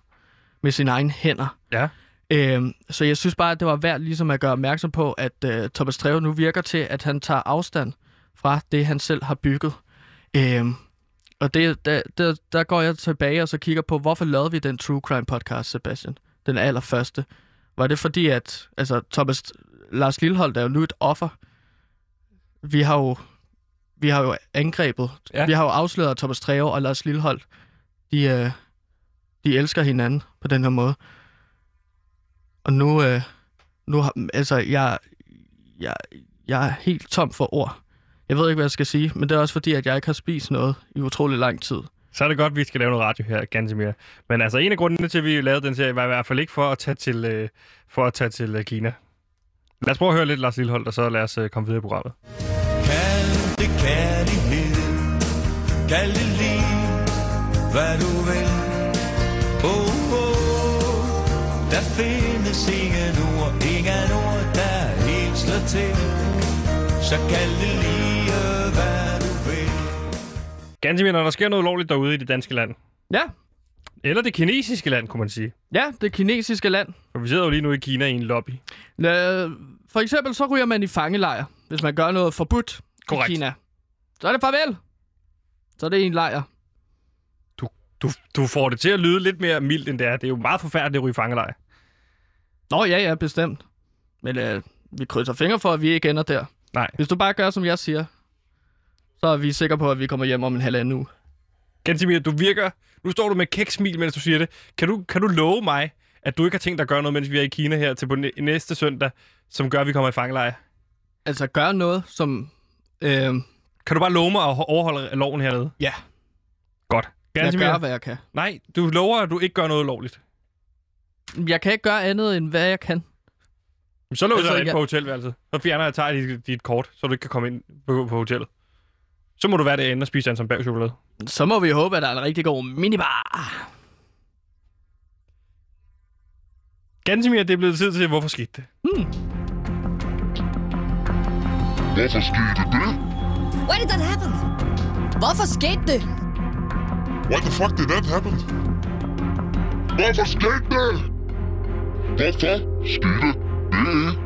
S1: med sine egne hænder.
S3: Ja.
S1: Øhm, så jeg synes bare, at det var værd ligesom at gøre opmærksom på, at øh, Thomas Treve nu virker til, at han tager afstand fra det, han selv har bygget. Øhm, og det, der, der, der går jeg tilbage og så kigger på, hvorfor lavede vi den True Crime podcast, Sebastian? Den allerførste. Var det fordi, at altså, Thomas, Lars Lilleholdt er jo nu et offer? Vi har jo, vi har jo angrebet,
S3: Ja.
S1: vi har jo afsløret Thomas Treve og Lars Lilleholdt. De, øh, de elsker hinanden på den her måde. Og nu, øh, nu har, altså, jeg, jeg, jeg er helt tom for ord. Jeg ved ikke, hvad jeg skal sige, men det er også fordi, at jeg ikke har spist noget i utrolig lang tid.
S3: Så er det godt, at vi skal lave noget radio her, ganske mere. Men altså, en af grundene til, at vi lavede den serie, var i hvert fald ikke for at tage til, øh, for at tage til øh, Kina. Lad os prøve at høre lidt Lars Lilleholdt, og så lad os øh, komme videre i programmet.
S7: Kald det kærlighed Kald det liv Hvad du vil oh, oh. Der findes ingen ord Ingen ord der helt slår til Så kald det lige hvad du vil
S3: Ganske mere, når der sker noget lovligt derude i det danske land.
S1: Ja,
S3: Eller det kinesiske land, kunne man sige.
S1: ja, det kinesiske land.
S3: For vi sidder jo lige nu i Kina i en lobby.
S1: Øh, For eksempel så ryger man i fangelejr, hvis man gør noget forbudt
S3: Korrekt.
S1: i Kina. Så er det farvel. Så er det en lejr.
S3: Du, du, du får det til at lyde lidt mere mildt, end det er. Det er jo meget forfærdeligt at ryge i fangelejr.
S1: Nå ja, ja, bestemt. Men øh, vi krydser fingre for, at vi ikke ender der.
S3: Nej.
S1: Hvis du bare gør, som jeg siger, så er vi sikre på, at vi kommer hjem om en halvanden uge.
S3: Gansimir, du virker... Nu står du med kæksmil, mens du siger det. Kan du, kan du love mig, at du ikke har tænkt dig at gøre noget, mens vi er i Kina her til på næ- næste søndag, som gør, at vi kommer i fangelejr?
S1: Altså, gør noget, som... Øh,
S3: Kan du bare love mig at ho- overholde loven hernede?
S1: ja,
S3: Godt.
S1: jeg
S3: Gansimir,
S1: gør, hvad jeg kan.
S3: nej, du lover, at du ikke gør noget lovligt.
S1: Jeg kan ikke gøre andet, end hvad jeg kan.
S3: Så låser
S1: Altså,
S3: jeg ind
S1: jeg-
S3: på hotelværelset. Så fjerner jeg tager dit, dit kort, så du ikke kan komme ind på, på hotellet. Så må du være derinde og spise en som chokolade.
S1: Så må vi håbe, at der er en rigtig god minibar.
S3: Gansimir, det er blevet tid til, hvorfor skete det?
S8: Hvorfor skete det?
S9: Why did that happen? Hvorfor skete det?
S8: Why the fuck did that happen? Hvorfor skete det? Hvorfor skete det?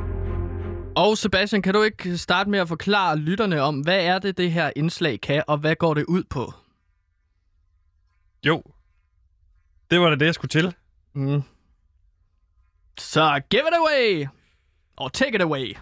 S1: Og Sebastian, kan du ikke starte med at forklare lytterne om, hvad er det, det her indslag kan, og hvad går det ud på?
S3: Jo. Det var da det, jeg skulle til.
S1: Mm. Så give it away! Og take it away.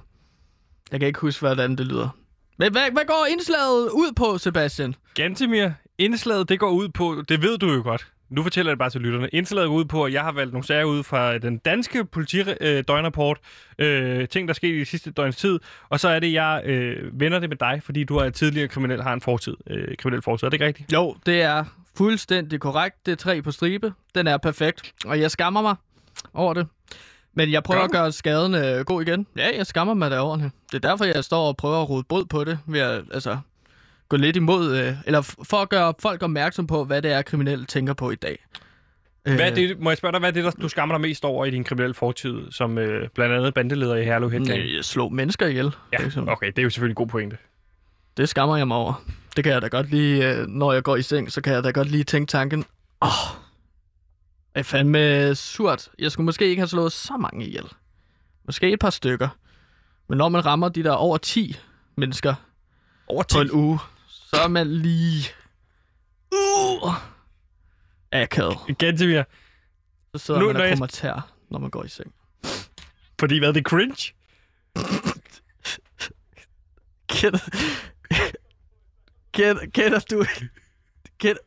S1: Jeg kan ikke huske, hvordan det lyder. Men hvad, hvad går indslaget ud på, Sebastian?
S3: Gantimir, indslaget det går ud på, det ved du jo godt. Nu fortæller jeg det bare til lytterne. Indslaget går ud på, at jeg har valgt nogle sager ud fra den danske politidøgnrapport. Øh, ting, der skete i de sidste døgns tid. Og så er det, jeg øh, vender det med dig, fordi du er tidligere kriminel, har en fortid. Øh, kriminel fortid. Er det ikke rigtigt?
S1: Jo, det er fuldstændig korrekt. Det er tre på stribe. Den er perfekt. Og jeg skammer mig over det. Men jeg prøver
S3: Gør
S1: at gøre skaden øh, god igen. Ja, jeg skammer mig derovre. Det er derfor, jeg står og prøver at rode bod på det. Ved at altså, gå lidt imod... Øh, eller for at gøre folk opmærksom på, hvad det er, kriminelle tænker på i dag.
S3: Hvad er det, må jeg spørge dig, hvad er det, der, du skammer dig mest over i din kriminelle fortid, som øh, blandt andet bandeleder i Herlev Headgang?
S1: Øh, Jeg slog mennesker ihjel.
S3: Ja, okay, det er jo selvfølgelig en god pointe.
S1: Det skammer jeg mig over. Det kan jeg da godt lige, øh, når jeg går i seng, så kan jeg da godt lige tænke tanken, åh, oh, er fandme surt. Jeg skulle måske ikke have slået så mange ihjel. Måske et par stykker. Men når man rammer de der over 10 mennesker
S3: Over
S1: på en uge, så er man lige... Uh, akavet.
S3: Gantemir.
S1: Så sidder
S3: Nu,
S1: man og
S3: jeg-
S1: kommer tær, når man går i seng.
S3: Fordi hvad, det er cringe?
S1: Kender, kender, kender du ikke... Kender,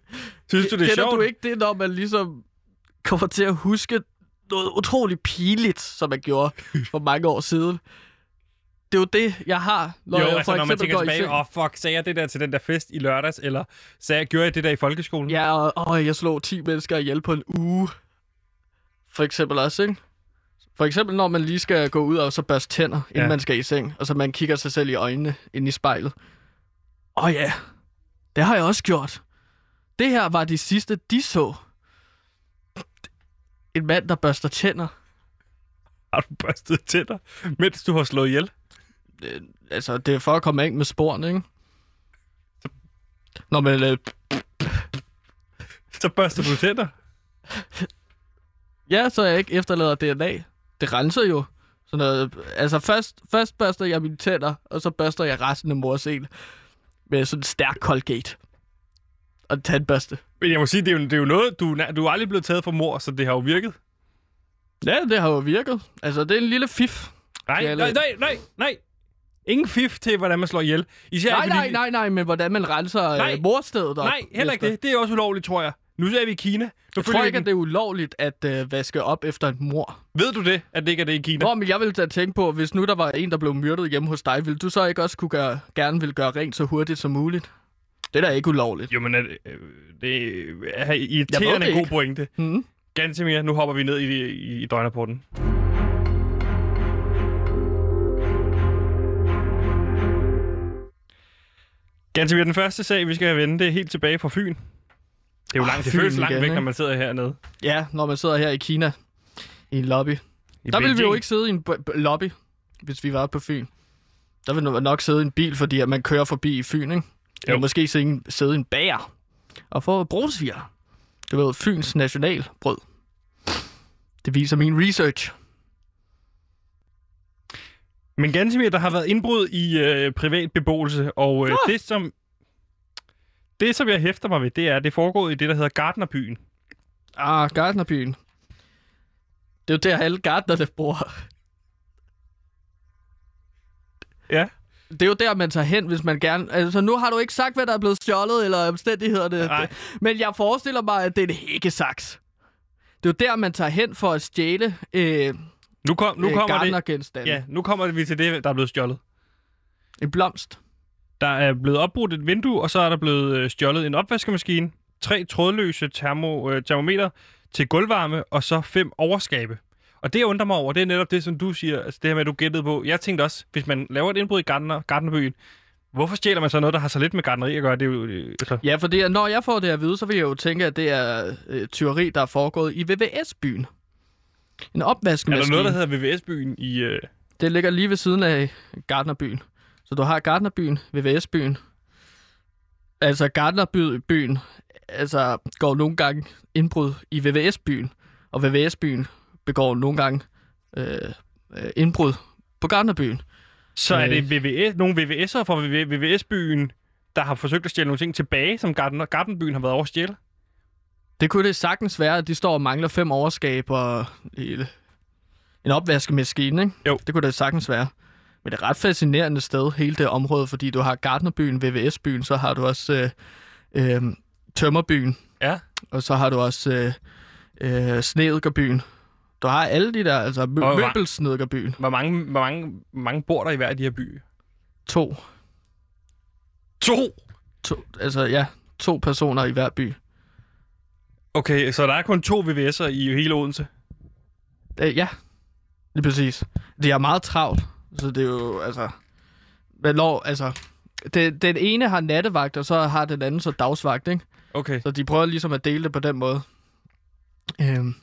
S3: Synes du, det er
S1: kender
S3: sjovt?
S1: du ikke det, når man ligesom kommer til at huske noget utroligt pinligt, som man gjorde for mange år siden? Det er jo det, jeg har, når
S3: jo,
S1: jeg
S3: altså
S1: for
S3: når man tænker tilbage, åh oh, fuck, sagde jeg det der til den der fest i lørdags, eller sagde jeg, gjorde jeg det der i folkeskolen?
S1: Ja, og åh, jeg slog 10 mennesker ihjel på en uge. For eksempel også, ikke? For eksempel, når man lige skal gå ud og så børste tænder, inden
S3: Ja.
S1: man skal i seng, og så man kigger sig selv i øjnene ind i spejlet. Åh oh, ja, det har jeg også gjort. Det her var de sidste, de så. En mand, der børster tænder.
S3: Har du børstet tænder, mens du har slået ihjel?
S1: Øh, altså, det er for at komme af med sporene, ikke? Når man... Øh,
S3: Så børster du tænder?
S1: Ja, så jeg ikke efterlader DNA. Det renser jo. Sådan noget, altså først, først børster jeg mine tænder, og så børster jeg resten af mors el. Med sådan en stærk Colgate. Og en tandbørste.
S3: Men jeg må sige, det er jo, det er jo noget, du, du er aldrig blevet taget for mor, så det har jo virket.
S1: Ja, det har jo virket. Altså, det er en lille fif.
S3: Nej, nej, nej, nej, nej. Ingen fif til, hvordan man slår ihjel. Især
S1: Nej,
S3: fordi,
S1: nej, nej, nej, men hvordan man renser
S3: Nej.
S1: nej. morstedet op.
S3: Nej, heller ikke det. Det er også ulovligt, tror jeg. Nu er vi i Kina. Nu
S1: Jeg tror ikke,
S3: den.
S1: at det er ulovligt at øh, vaske op efter en mor.
S3: Ved du det, at det ikke er det i Kina?
S1: Nå, men jeg ville da tænke på, hvis nu der var en, der blev myrdet hjemme hos dig, ville du så ikke også kunne gøre, gerne vil gøre rent så hurtigt som muligt? Det er da ikke ulovligt.
S3: Jo, men er det, øh, det er irriterende
S1: det
S3: god
S1: ikke.
S3: pointe.
S1: Mm.
S3: Ganske mere. Nu hopper vi ned i, i, i døgnrapporten. Ganske mere. Den første sag, vi skal vende, det er helt tilbage fra Fyn. Det er jo
S1: Ah,
S3: langt, det føles langt
S1: igen,
S3: væk, når man sidder hernede.
S1: Ja, når man sidder her i Kina i en lobby.
S3: I
S1: Der ville vi jo ikke sidde i en lobby, hvis vi var på Fyn. Der ville man nok sidde i en bil, fordi at man kører forbi i Fyn, ikke? Eller
S3: Jo.
S1: måske sidde i en, sidde i en bager og få brugsviger. Det var Fyns nationalbrød. Det viser min research.
S3: Men ganske mere, der har været indbrud i øh, privat beboelse, og øh, det som... Det, som jeg hæfter mig ved, det er, at det foregår i det, der hedder Gardnerbyen.
S1: Ah, Gardnerbyen. Det er jo der, alle gardnerne bor.
S3: Ja.
S1: Det er jo der, man tager hen, hvis man gerne... Altså, nu har du ikke sagt, hvad der er blevet stjålet, eller omstændighederne.
S3: Nej.
S1: Men jeg forestiller mig, at det er en hækkesaks. Det er jo der, man tager hen for at stjæle øh,
S3: Nu, kom, nu
S1: øh,
S3: kommer det... Ja, nu kommer vi til det, der er blevet stjålet.
S1: En blomst.
S3: Der er blevet opbrudt et vindue, og så er der blevet øh, stjålet en opvaskemaskine, tre trådløse termo, øh, termometer til gulvvarme, og så fem overskabe. Og det, jeg undrer mig over, det er netop det, som du siger, altså det her med, at du gættede på. Jeg tænkte også, hvis man laver et indbrud i Gardner, Gardnerbyen, hvorfor stjæler man så noget, der har så lidt med gardneri at gøre? Det er jo, øh, altså,
S1: Ja, for det når jeg får det at vide, så vil jeg jo tænke, at det er øh, tyveri, der er foregået i VVS-byen. En
S3: er
S1: opvaskemaskine.
S3: der noget, der hedder VVS-byen i... Øh,
S1: Det ligger lige ved siden af Gardnerbyen. Så du har Gardnerbyen, VVS-byen. Altså Gardnerbyen altså, går nogle gange indbrud i VVS-byen. Og VVS-byen begår nogle gange øh, øh, indbrud på Gardnerbyen.
S3: så er
S1: Øh.
S3: det VVS, nogle VVS'ere fra VVS-byen, der har forsøgt at stjæle nogle ting tilbage, som Garden, Gardenbyen har været over at stjæle?
S1: Det kunne det sagtens være, at de står og mangler fem overskaber i en opvaskemaskine, ikke?
S3: Jo.
S1: Det kunne det sagtens være. Men det er et ret fascinerende sted, hele det område, fordi du har Gardnerbyen, VVS-byen, så har du også øh, øh, Tømmerbyen,
S3: Ja.
S1: og så har du også øh, øh, Snedkerbyen. Du har alle de der, altså mø-
S3: Og
S1: Møbelsnedkerbyen.
S3: Hvor mange, hvor, mange, hvor mange bor der i hver af de her byer?
S1: To.
S3: To!
S1: to. Altså ja, to personer i hver by.
S3: Okay, så der er kun to VVS'er i hele Odense?
S1: Øh, ja, lige præcis. Det er meget travlt, så det er jo, altså... Men lov, altså... Det, den ene har nattevagt, og så har den anden så dagsvagt, ikke?
S3: Okay.
S1: Så de prøver ligesom at dele det på den måde. Øhm,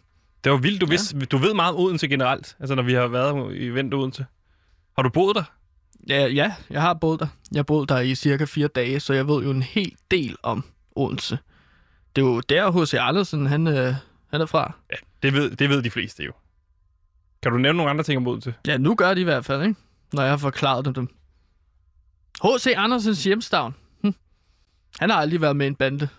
S3: Det var vildt, du, vidste, du ved meget om Odense generelt, altså når vi har været i Vent Odense. Har du boet der?
S1: ja, ja, jeg har boet der. Jeg har boet der i cirka fire dage, så jeg ved jo en hel del om Odense. Det er jo der, H.C. Andersen, han, øh, han er fra.
S3: Ja, det ved, det ved de fleste jo. Kan du nævne nogle andre ting om Odense?
S1: Ja, nu gør de i hvert fald, ikke? Når jeg har forklaret dem dem. H.C. Andersens hjemstavn. Hm. Han har aldrig været med i en bande.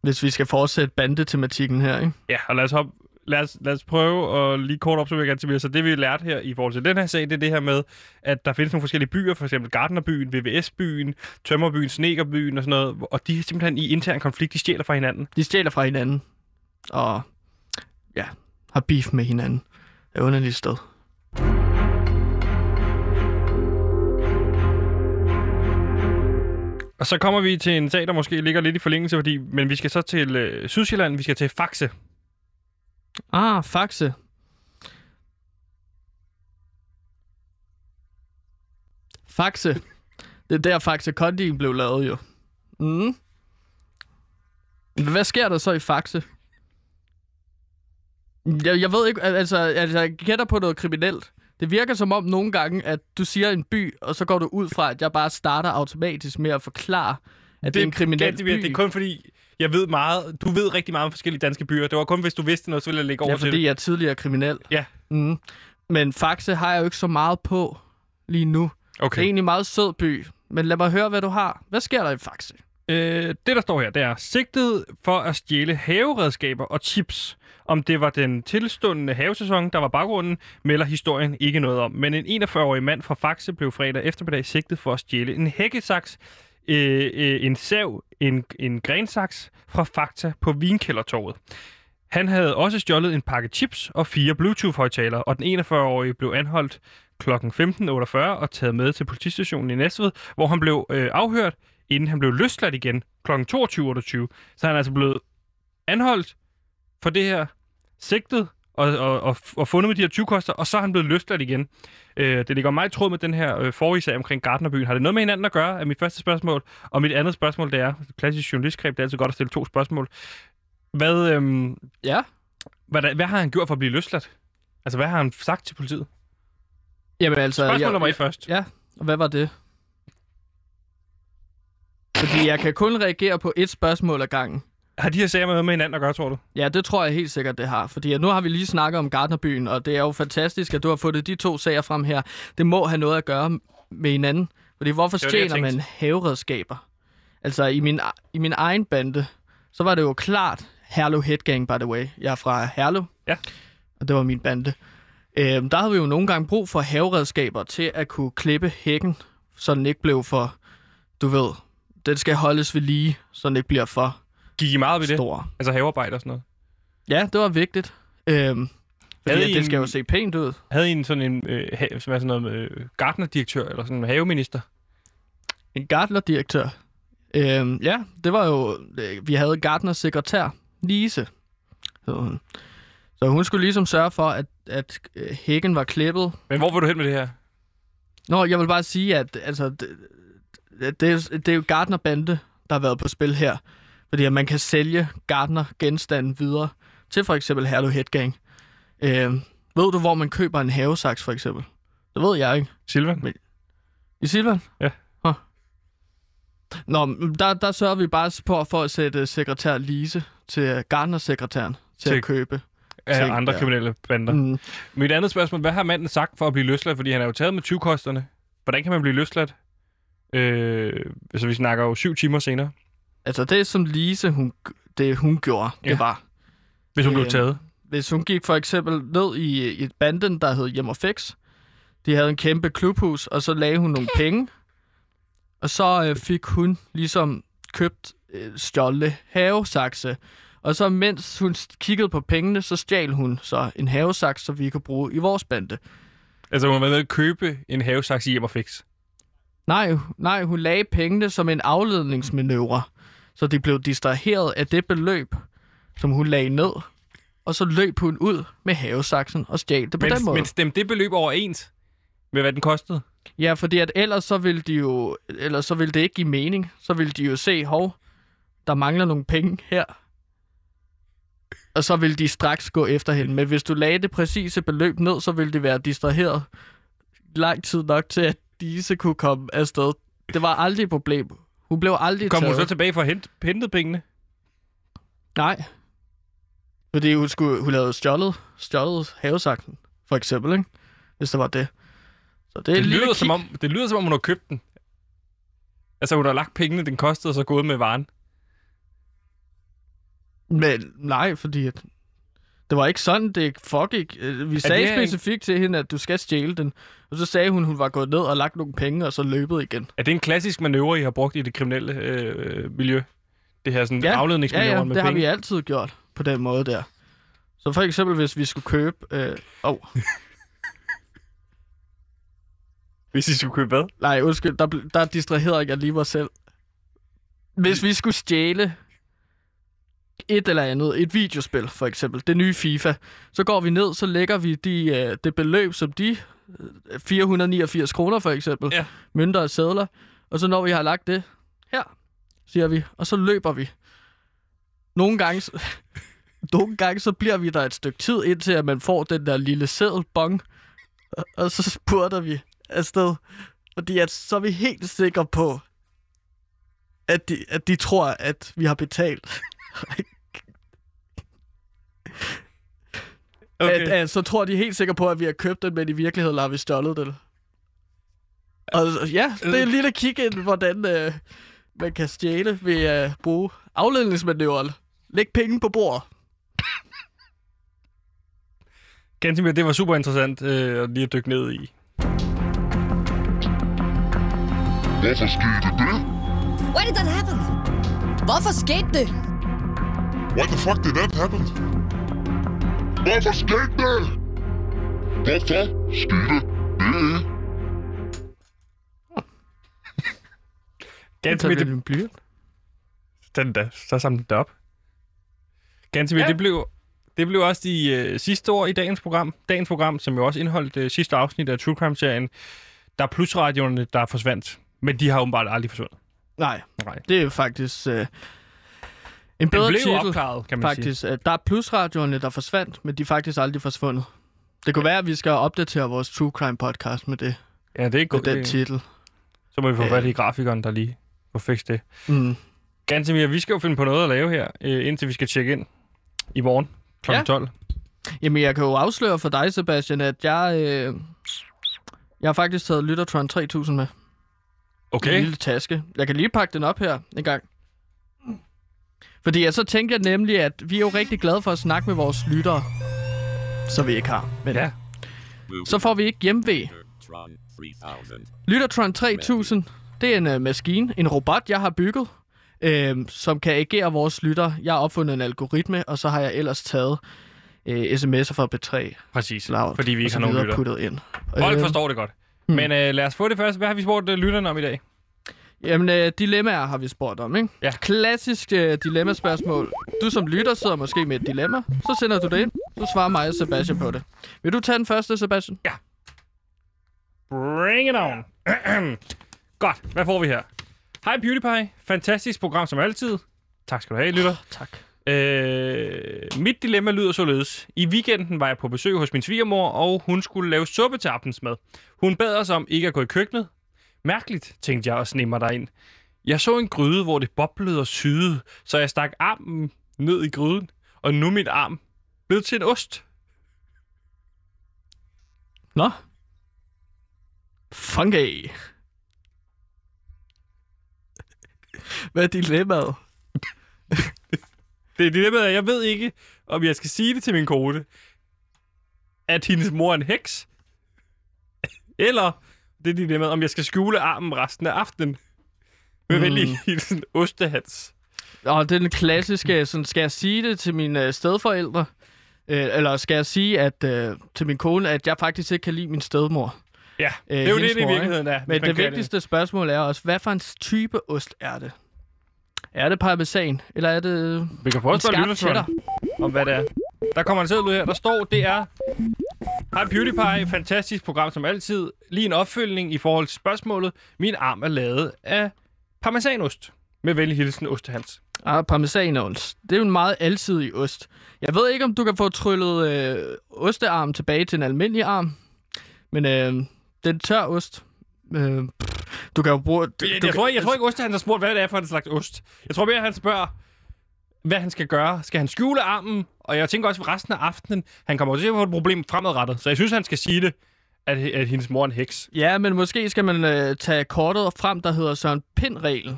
S1: Hvis vi skal fortsætte bandetematikken her, ikke?
S3: Ja, og lad os, hoppe, lad os, lad os prøve at lige kort opsummere ganske Så det, vi har lært her i forhold til den her sag, det er det her med, at der findes nogle forskellige byer, for eksempel Gardnerbyen, VVS-byen, Tømmerbyen, Snekerbyen og sådan noget, og de er simpelthen i intern konflikt, de stjæler fra hinanden.
S1: De stjæler fra hinanden. Og ja, har beef med hinanden. Det er underligt sted.
S3: Og så kommer vi til en sag, der måske ligger lidt i forlængelse, fordi, men vi skal så til øh, Sydsjælland, vi skal til Faxe.
S1: Ah, Faxe. Faxe. Det er der Faxe Kondi blev lavet jo. Mm. Hvad sker der så i Faxe? Jeg, jeg ved ikke, al- altså, altså jeg gætter på noget kriminelt. Det virker som om nogle gange, at du siger en by, og så går du ud fra, at jeg bare starter automatisk med at forklare, at det, det er en kriminel
S3: vildt.
S1: by.
S3: Det er kun fordi, jeg ved meget, du ved rigtig meget om forskellige danske byer. Det var kun, hvis du vidste noget, så ville jeg lægge over
S1: Ja,
S3: til
S1: fordi
S3: det.
S1: jeg er tidligere kriminel.
S3: Ja.
S1: Mm. Men Faxe har jeg jo ikke så meget på lige nu. Det
S3: Okay.
S1: er egentlig en meget sød by. Men lad mig høre, hvad du har. Hvad sker der i Faxe?
S3: Øh, det, der står her, det er sigtet for at stjæle haveredskaber og chips. Om det var den tilstundende havesæson, der var baggrunden, melder historien ikke noget om. Men en 41-årig mand fra Faxe blev fredag eftermiddag sigtet for at stjæle en hækkesaks, øh, øh, en sav, en, en grensaks fra Fakta på Vinkældertorvet. Han havde også stjålet en pakke chips og fire Bluetooth-højtalere, og den 41-årige blev anholdt kl. 15.48 og taget med til politistationen i Næstved, hvor han blev øh, afhørt, inden han blev løsladt igen kl. 22.28. Så han er altså blevet anholdt for det her sigtet og, og, og, og fundet med de her 20 koster, og så er han blevet løsladt igen. Øh, det ligger meget i tråd med den her øh, forrige sag omkring Gardnerbyen. Har det noget med hinanden at gøre, er mit første spørgsmål. Og mit andet spørgsmål, det er, klassisk journalistgreb, det er altid godt at stille to spørgsmål. Hvad, øhm,
S1: Ja.
S3: hvad, hvad har han gjort for at blive løsladt? Altså, hvad har han sagt til politiet?
S1: Jamen altså...
S3: Spørgsmål
S1: jeg,
S3: nummer et først.
S1: Ja, og hvad var det? Fordi jeg kan kun reagere på et spørgsmål ad gangen.
S3: Har de her sager noget med hinanden at gøre, tror du?
S1: Ja, det tror jeg helt sikkert, det har. Fordi nu har vi lige snakket om Gardnerbyen, og det er jo fantastisk, at du har fået de to sager frem her. Det må have noget at gøre med hinanden. Fordi hvorfor
S3: Det
S1: stjæler man haveredskaber? Altså, i min, i min egen bande, så var det jo klart Herlev Headgang, by the way. Jeg er fra Herlev.
S3: Ja.
S1: Og det var min bande. Øhm, der havde vi jo nogle gange brug for haveredskaber til at kunne klippe hækken, så den ikke blev for, du ved, den skal holdes ved lige, så den ikke bliver for
S3: Gik I meget op i det?
S1: stor.
S3: Altså havearbejde og sådan noget?
S1: Ja, det var vigtigt. Øhm,
S3: Havde I
S1: det skal
S3: en-
S1: jo se pænt ud.
S3: Havde I en sådan en, øh, ha- som er sådan noget, øh, gartnerdirektør, eller sådan en haveminister?
S1: En Gartner-direktør. Øhm, ja, det var jo... øh, Vi havde Gartners sekretær, Lise. hed hun. Så hun skulle ligesom sørge for, at, at øh, hækken var klippet.
S3: Men hvor vil du hen med det her?
S1: Nå, jeg vil bare sige, at altså, det, det, det, er- jo Gartner-bande, der har været på spil her. Fordi at man kan sælge Gartner-genstanden videre til for eksempel Herlev Headgang. Øhm, ved du, hvor man køber en havesaks, for eksempel? Det ved jeg ikke.
S3: Silvan?
S1: I Silvan?
S3: Ja.
S1: Huh. Nå, men der, der sørger vi bare på for at sætte sekretær Lise til Gardner-sekretæren til,
S3: Til-
S1: at købe.
S3: Af
S1: ting,
S3: andre
S1: ja.
S3: kriminelle bander. Mm. Mit andet spørgsmål, hvad har manden sagt for at blive løsladt? Fordi han er jo taget med 20-kosterne. Hvordan kan man blive løsladt? Øh, altså, vi snakker jo syv timer senere,
S1: Altså det, som Lise, hun, det hun gjorde,
S3: Ja.
S1: det var,
S3: hvis hun
S1: Øh,
S3: blev taget.
S1: hvis hun gik for eksempel ned i, i et banden, der hed Hjem og Fix. De havde en kæmpe klubhus, og så lagde hun nogle penge. Og så øh, fik hun ligesom købt øh, stjålne havesakse. Og så mens hun kiggede på pengene, så stjal hun så en havesaks, så vi kunne bruge i vores bande.
S3: Altså, hun været nede at købe en havesaks i hjem og fix.
S1: Nej, nej, hun lagde pengene som en afledningsmanøvre, så de blev distraheret af det beløb, som hun lagde ned. Og så løb hun ud med havesaksen og stjal det på
S3: Men,
S1: den måde.
S3: men stemte det beløb overens med, hvad den kostede?
S1: Ja, fordi at ellers så ville de jo, ellers så ville det ikke give mening. Så ville de jo se, hov, der mangler nogle penge her. Og så ville de straks gå efter hende. Men hvis du lagde det præcise beløb ned, så ville de være distraheret lang tid nok til, at disse kunne komme afsted. Det var aldrig et problem. Hun blev aldrig
S3: Kom hun
S1: taget.
S3: så tilbage for at hente, hente pengene?
S1: Nej. Fordi hun, skulle, hun havde stjålet, stjålet havesaksen, for eksempel, ikke? Hvis det var det. Så det,
S3: Det,
S1: er
S3: lyder, som om, det lyder som om, hun har købt den. Altså, hun har lagt pengene, den kostede, og så gået med varen.
S1: Men nej, fordi at det var ikke sådan, det foregik. Øh, Vi sagde
S3: er
S1: specifikt til hende, at du skal stjæle den. Og så sagde hun, hun var gået ned og lagt nogle penge, og så løbet igen.
S3: Er det en klassisk manøvre, I har brugt i det kriminelle øh, miljø? Det her sådan
S1: Ja,
S3: afledningsmanøvre
S1: ja, ja,
S3: med
S1: det har
S3: penge?
S1: vi altid gjort på den måde der. Så for eksempel, hvis vi skulle købe... Øh, oh, (laughs)
S3: Hvis I skulle købe hvad?
S1: nej, undskyld, der, der distraherede jeg lige mig selv. Hvis vi skulle stjæle et eller andet, et videospil for eksempel, det nye FIFA, så går vi ned, så lægger vi de, øh, det beløb, som de, øh, 489 kroner for eksempel,
S3: Ja.
S1: mønter og sædler, og så når vi har lagt det her, siger vi, og så løber vi. Nogle gange, (laughs) nogle gange så bliver vi der et stykke tid, indtil at man får den der lille sædelbong, og, og så spurter vi afsted. Fordi at, så er vi helt sikre på, at de, at de tror, at vi har betalt. (laughs)
S3: Okay.
S1: At, at, så tror de helt sikkert på, at vi har købt den, men i virkeligheden har vi stjålet den. Og ja, det er en lille kig ind, hvordan øh, man kan stjæle ved at bruge afledningsmanøvren. Læg penge på bordet.
S3: Gansimir, det var super interessant øh, at lige at dykke ned i.
S8: Hvorfor skete det?
S9: Why did that happen? Hvorfor skete det?
S8: Why the fuck did that happen? Hvorfor skete det? Hvorfor skete det?
S3: Gansimir,
S1: Så
S3: det,
S1: blyant.
S3: den da, så samle det op. Gansimir,
S1: Ja.
S3: ja. det blev... Det blev også de øh, sidste år i dagens program. Dagens program, som jo også indeholdt øh, sidste afsnit af True Crime-serien. Der er plusradioerne, der forsvandt. Men de har åbenbart aldrig forsvundet.
S1: Nej,
S3: Nej.
S1: det er jo faktisk øh, en
S3: Den
S1: bedre
S3: blev
S1: titel.
S3: opklaret, kan man
S1: faktisk. Sige. Der er plusradioerne, der forsvandt, men de er faktisk aldrig forsvundet. Det kunne være, at vi skal opdatere vores True Crime podcast med det,
S3: Ja, det er
S1: med
S3: godt.
S1: den
S3: Det,
S1: titel.
S3: så må vi få
S1: Ja.
S3: fat i grafikeren, der lige får fikst det.
S1: Mm.
S3: Gansimir, vi skal jo finde på noget at lave her, øh, indtil vi skal tjekke ind i morgen kl.
S1: Ja.
S3: 12.
S1: Jamen, jeg kan jo afsløre for dig, Sebastian, at jeg, øh, jeg har faktisk taget Lyttertron 3000 med. En
S3: Okay.
S1: lille taske. Jeg kan lige pakke den op her en gang. Fordi jeg så tænkte jeg nemlig, at vi er jo rigtig glade for at snakke med vores lyttere, så vi ikke har. Men
S3: Ja.
S1: så får vi ikke hjemvej. Lyttertron 3000, det er en øh, maskine, en robot, jeg har bygget, øh, som kan agere vores lytter. Jeg har opfundet en algoritme, og så har jeg ellers taget øh, sms'er fra B3
S3: Præcis.
S1: Loud,
S3: Fordi vi ikke har nogen lytter.
S1: puttet ind.
S3: Folk
S1: Øh,
S3: forstår det godt.
S1: hmm.
S3: Men øh, lad os få det først. Hvad har vi spurgt øh, lytterne om i dag?
S1: Jamen, øh, dilemmaer har vi spurgt om, ikke?
S3: Ja.
S1: Klassisk øh, dilemmaspørgsmål. Du som lytter sidder måske med et dilemma. Så sender du det ind. Så svarer mig og Sebastian på det. Vil du tage den første, Sebastian?
S3: Bring it on. (clears throat) Godt. Hvad får vi her? Hej PewDiePie. Fantastisk program som altid. Tak skal du have, lytter.
S1: Tak.
S3: Øh, mit dilemma lyder således. I weekenden var jeg på besøg hos min svigermor, og hun skulle lave suppe til aftensmad. Hun bad os om ikke at gå i køkkenet. Mærkeligt, tænkte jeg og sneg mig derind. Jeg så en gryde, hvor det boblede og syede, så jeg stak armen ned i gryden, og nu min arm blevet til en ost.
S1: Nå. Funky. Hvad er dilemmaet?
S3: Det er dilemmaet, at jeg ved ikke, om jeg skal sige det til min kone, at hendes mor er en heks, eller det er dilemmaet, om jeg skal skjule armen resten af aftenen. Med
S1: Mm.
S3: mm. venlig hilsen Ostehans.
S1: Og det er den klassiske, sådan, skal jeg sige det til mine øh, stedforældre? Øh, eller skal jeg sige at øh, til min kone, at jeg faktisk ikke kan lide min stedmor?
S3: Ja, det er jo det, det i virkeligheden er.
S1: Men det vigtigste spørgsmål er også, hvad for en type ost er det? Er det parmesan, eller er det
S3: Vi kan prøve
S1: en skarp cheddar?
S3: om, hvad det er. Der kommer en seddel ud her. Der står, det er... Hej PewDiePie, fantastisk program som altid. Lige en opfølgning i forhold til spørgsmålet. Min arm er lavet af parmesanost. Med venlig hilsen, Ostehans.
S1: Ah, parmesanost. Det er jo en meget alsidig ost. Jeg ved ikke, om du kan få tryllet øh, ostearm tilbage til en almindelig arm. Men øh, den tør ost. Øh, du kan jo bruge... Du,
S3: Jeg, jeg, tror, jeg tror ikke, Ostehans har spurgt, hvad det er for en slags ost. Jeg tror mere, han spørger, hvad han skal gøre. Skal han skjule armen? Og jeg tænker også, at resten af aftenen, han kommer til at få et problem fremadrettet. Så jeg synes, han skal sige det, at, at hendes mor er en heks.
S1: Ja, men måske skal man øh, tage kortet frem, der hedder Søren Pind-regel.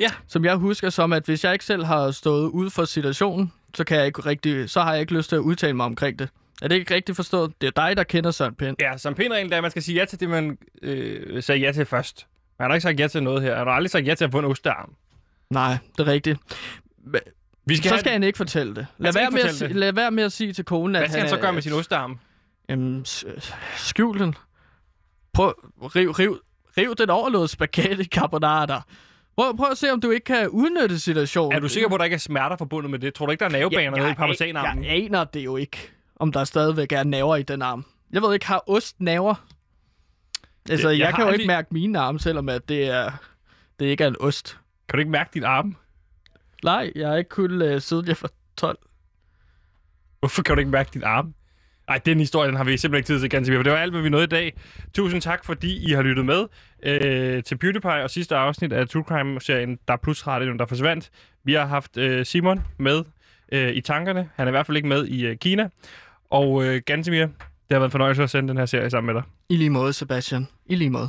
S3: Ja.
S1: Som jeg husker som, at hvis jeg ikke selv har stået ude for situationen, så, kan jeg ikke rigtig, så har jeg ikke lyst til at udtale mig omkring det. Er det ikke rigtigt forstået? Det er dig, der kender Søren Pind.
S3: Ja, som pænregel er, at man skal sige ja til det, man øh, sagde ja til først. Man har ikke sagt ja til noget her. Han har aldrig sagt ja til at få en ostearm.
S1: Nej, det er rigtigt.
S3: Vi skal
S1: så
S3: have-
S1: skal han ikke fortælle det. Lad være, med at,
S3: fortælle
S1: si-
S3: det.
S1: lad være med at sige til konen, at
S3: Hvad skal han så gøre med sin ostearm?
S1: Jamen, skjul den. Prøv, riv, riv, riv den overlåede spaghetti carbonara. Prøv, prøv at se, om du ikke kan udnytte situationen.
S3: Er du sikker på, at der ikke er smerter forbundet med det? Tror du ikke, der er nervebaner nede i parmesanarmen?
S1: Jeg, aner det jo ikke, om der stadigvæk er naver i den arm. Jeg ved ikke, har ost naver? Altså,
S3: Jeg
S1: jeg, kan jo
S3: aldrig-
S1: ikke mærke mine arme, selvom at det, er, det ikke er en ost.
S3: Kan du ikke mærke din arm?
S1: Nej, jeg har ikke kun uh, siden jeg var 12.
S3: Hvorfor kan du ikke mærke din arm? Ej, den historie, den har vi simpelthen ikke tid til, ganske mere. Det var alt, hvad vi nåede i dag. Tusind tak, fordi I har lyttet med øh, til PewDiePie og sidste afsnit af True Crime-serien Der er plus radioen, der forsvandt. Vi har haft øh, Simon med øh, i tankerne. Han er i hvert fald ikke med i øh, Kina. Og øh, Gansimir, det har været en fornøjelse at sende den her serie sammen med dig.
S1: I lige måde, Sebastian. I lige måde.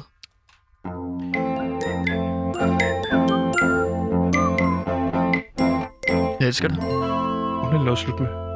S1: Elsker det.
S3: Hun er noget slut med.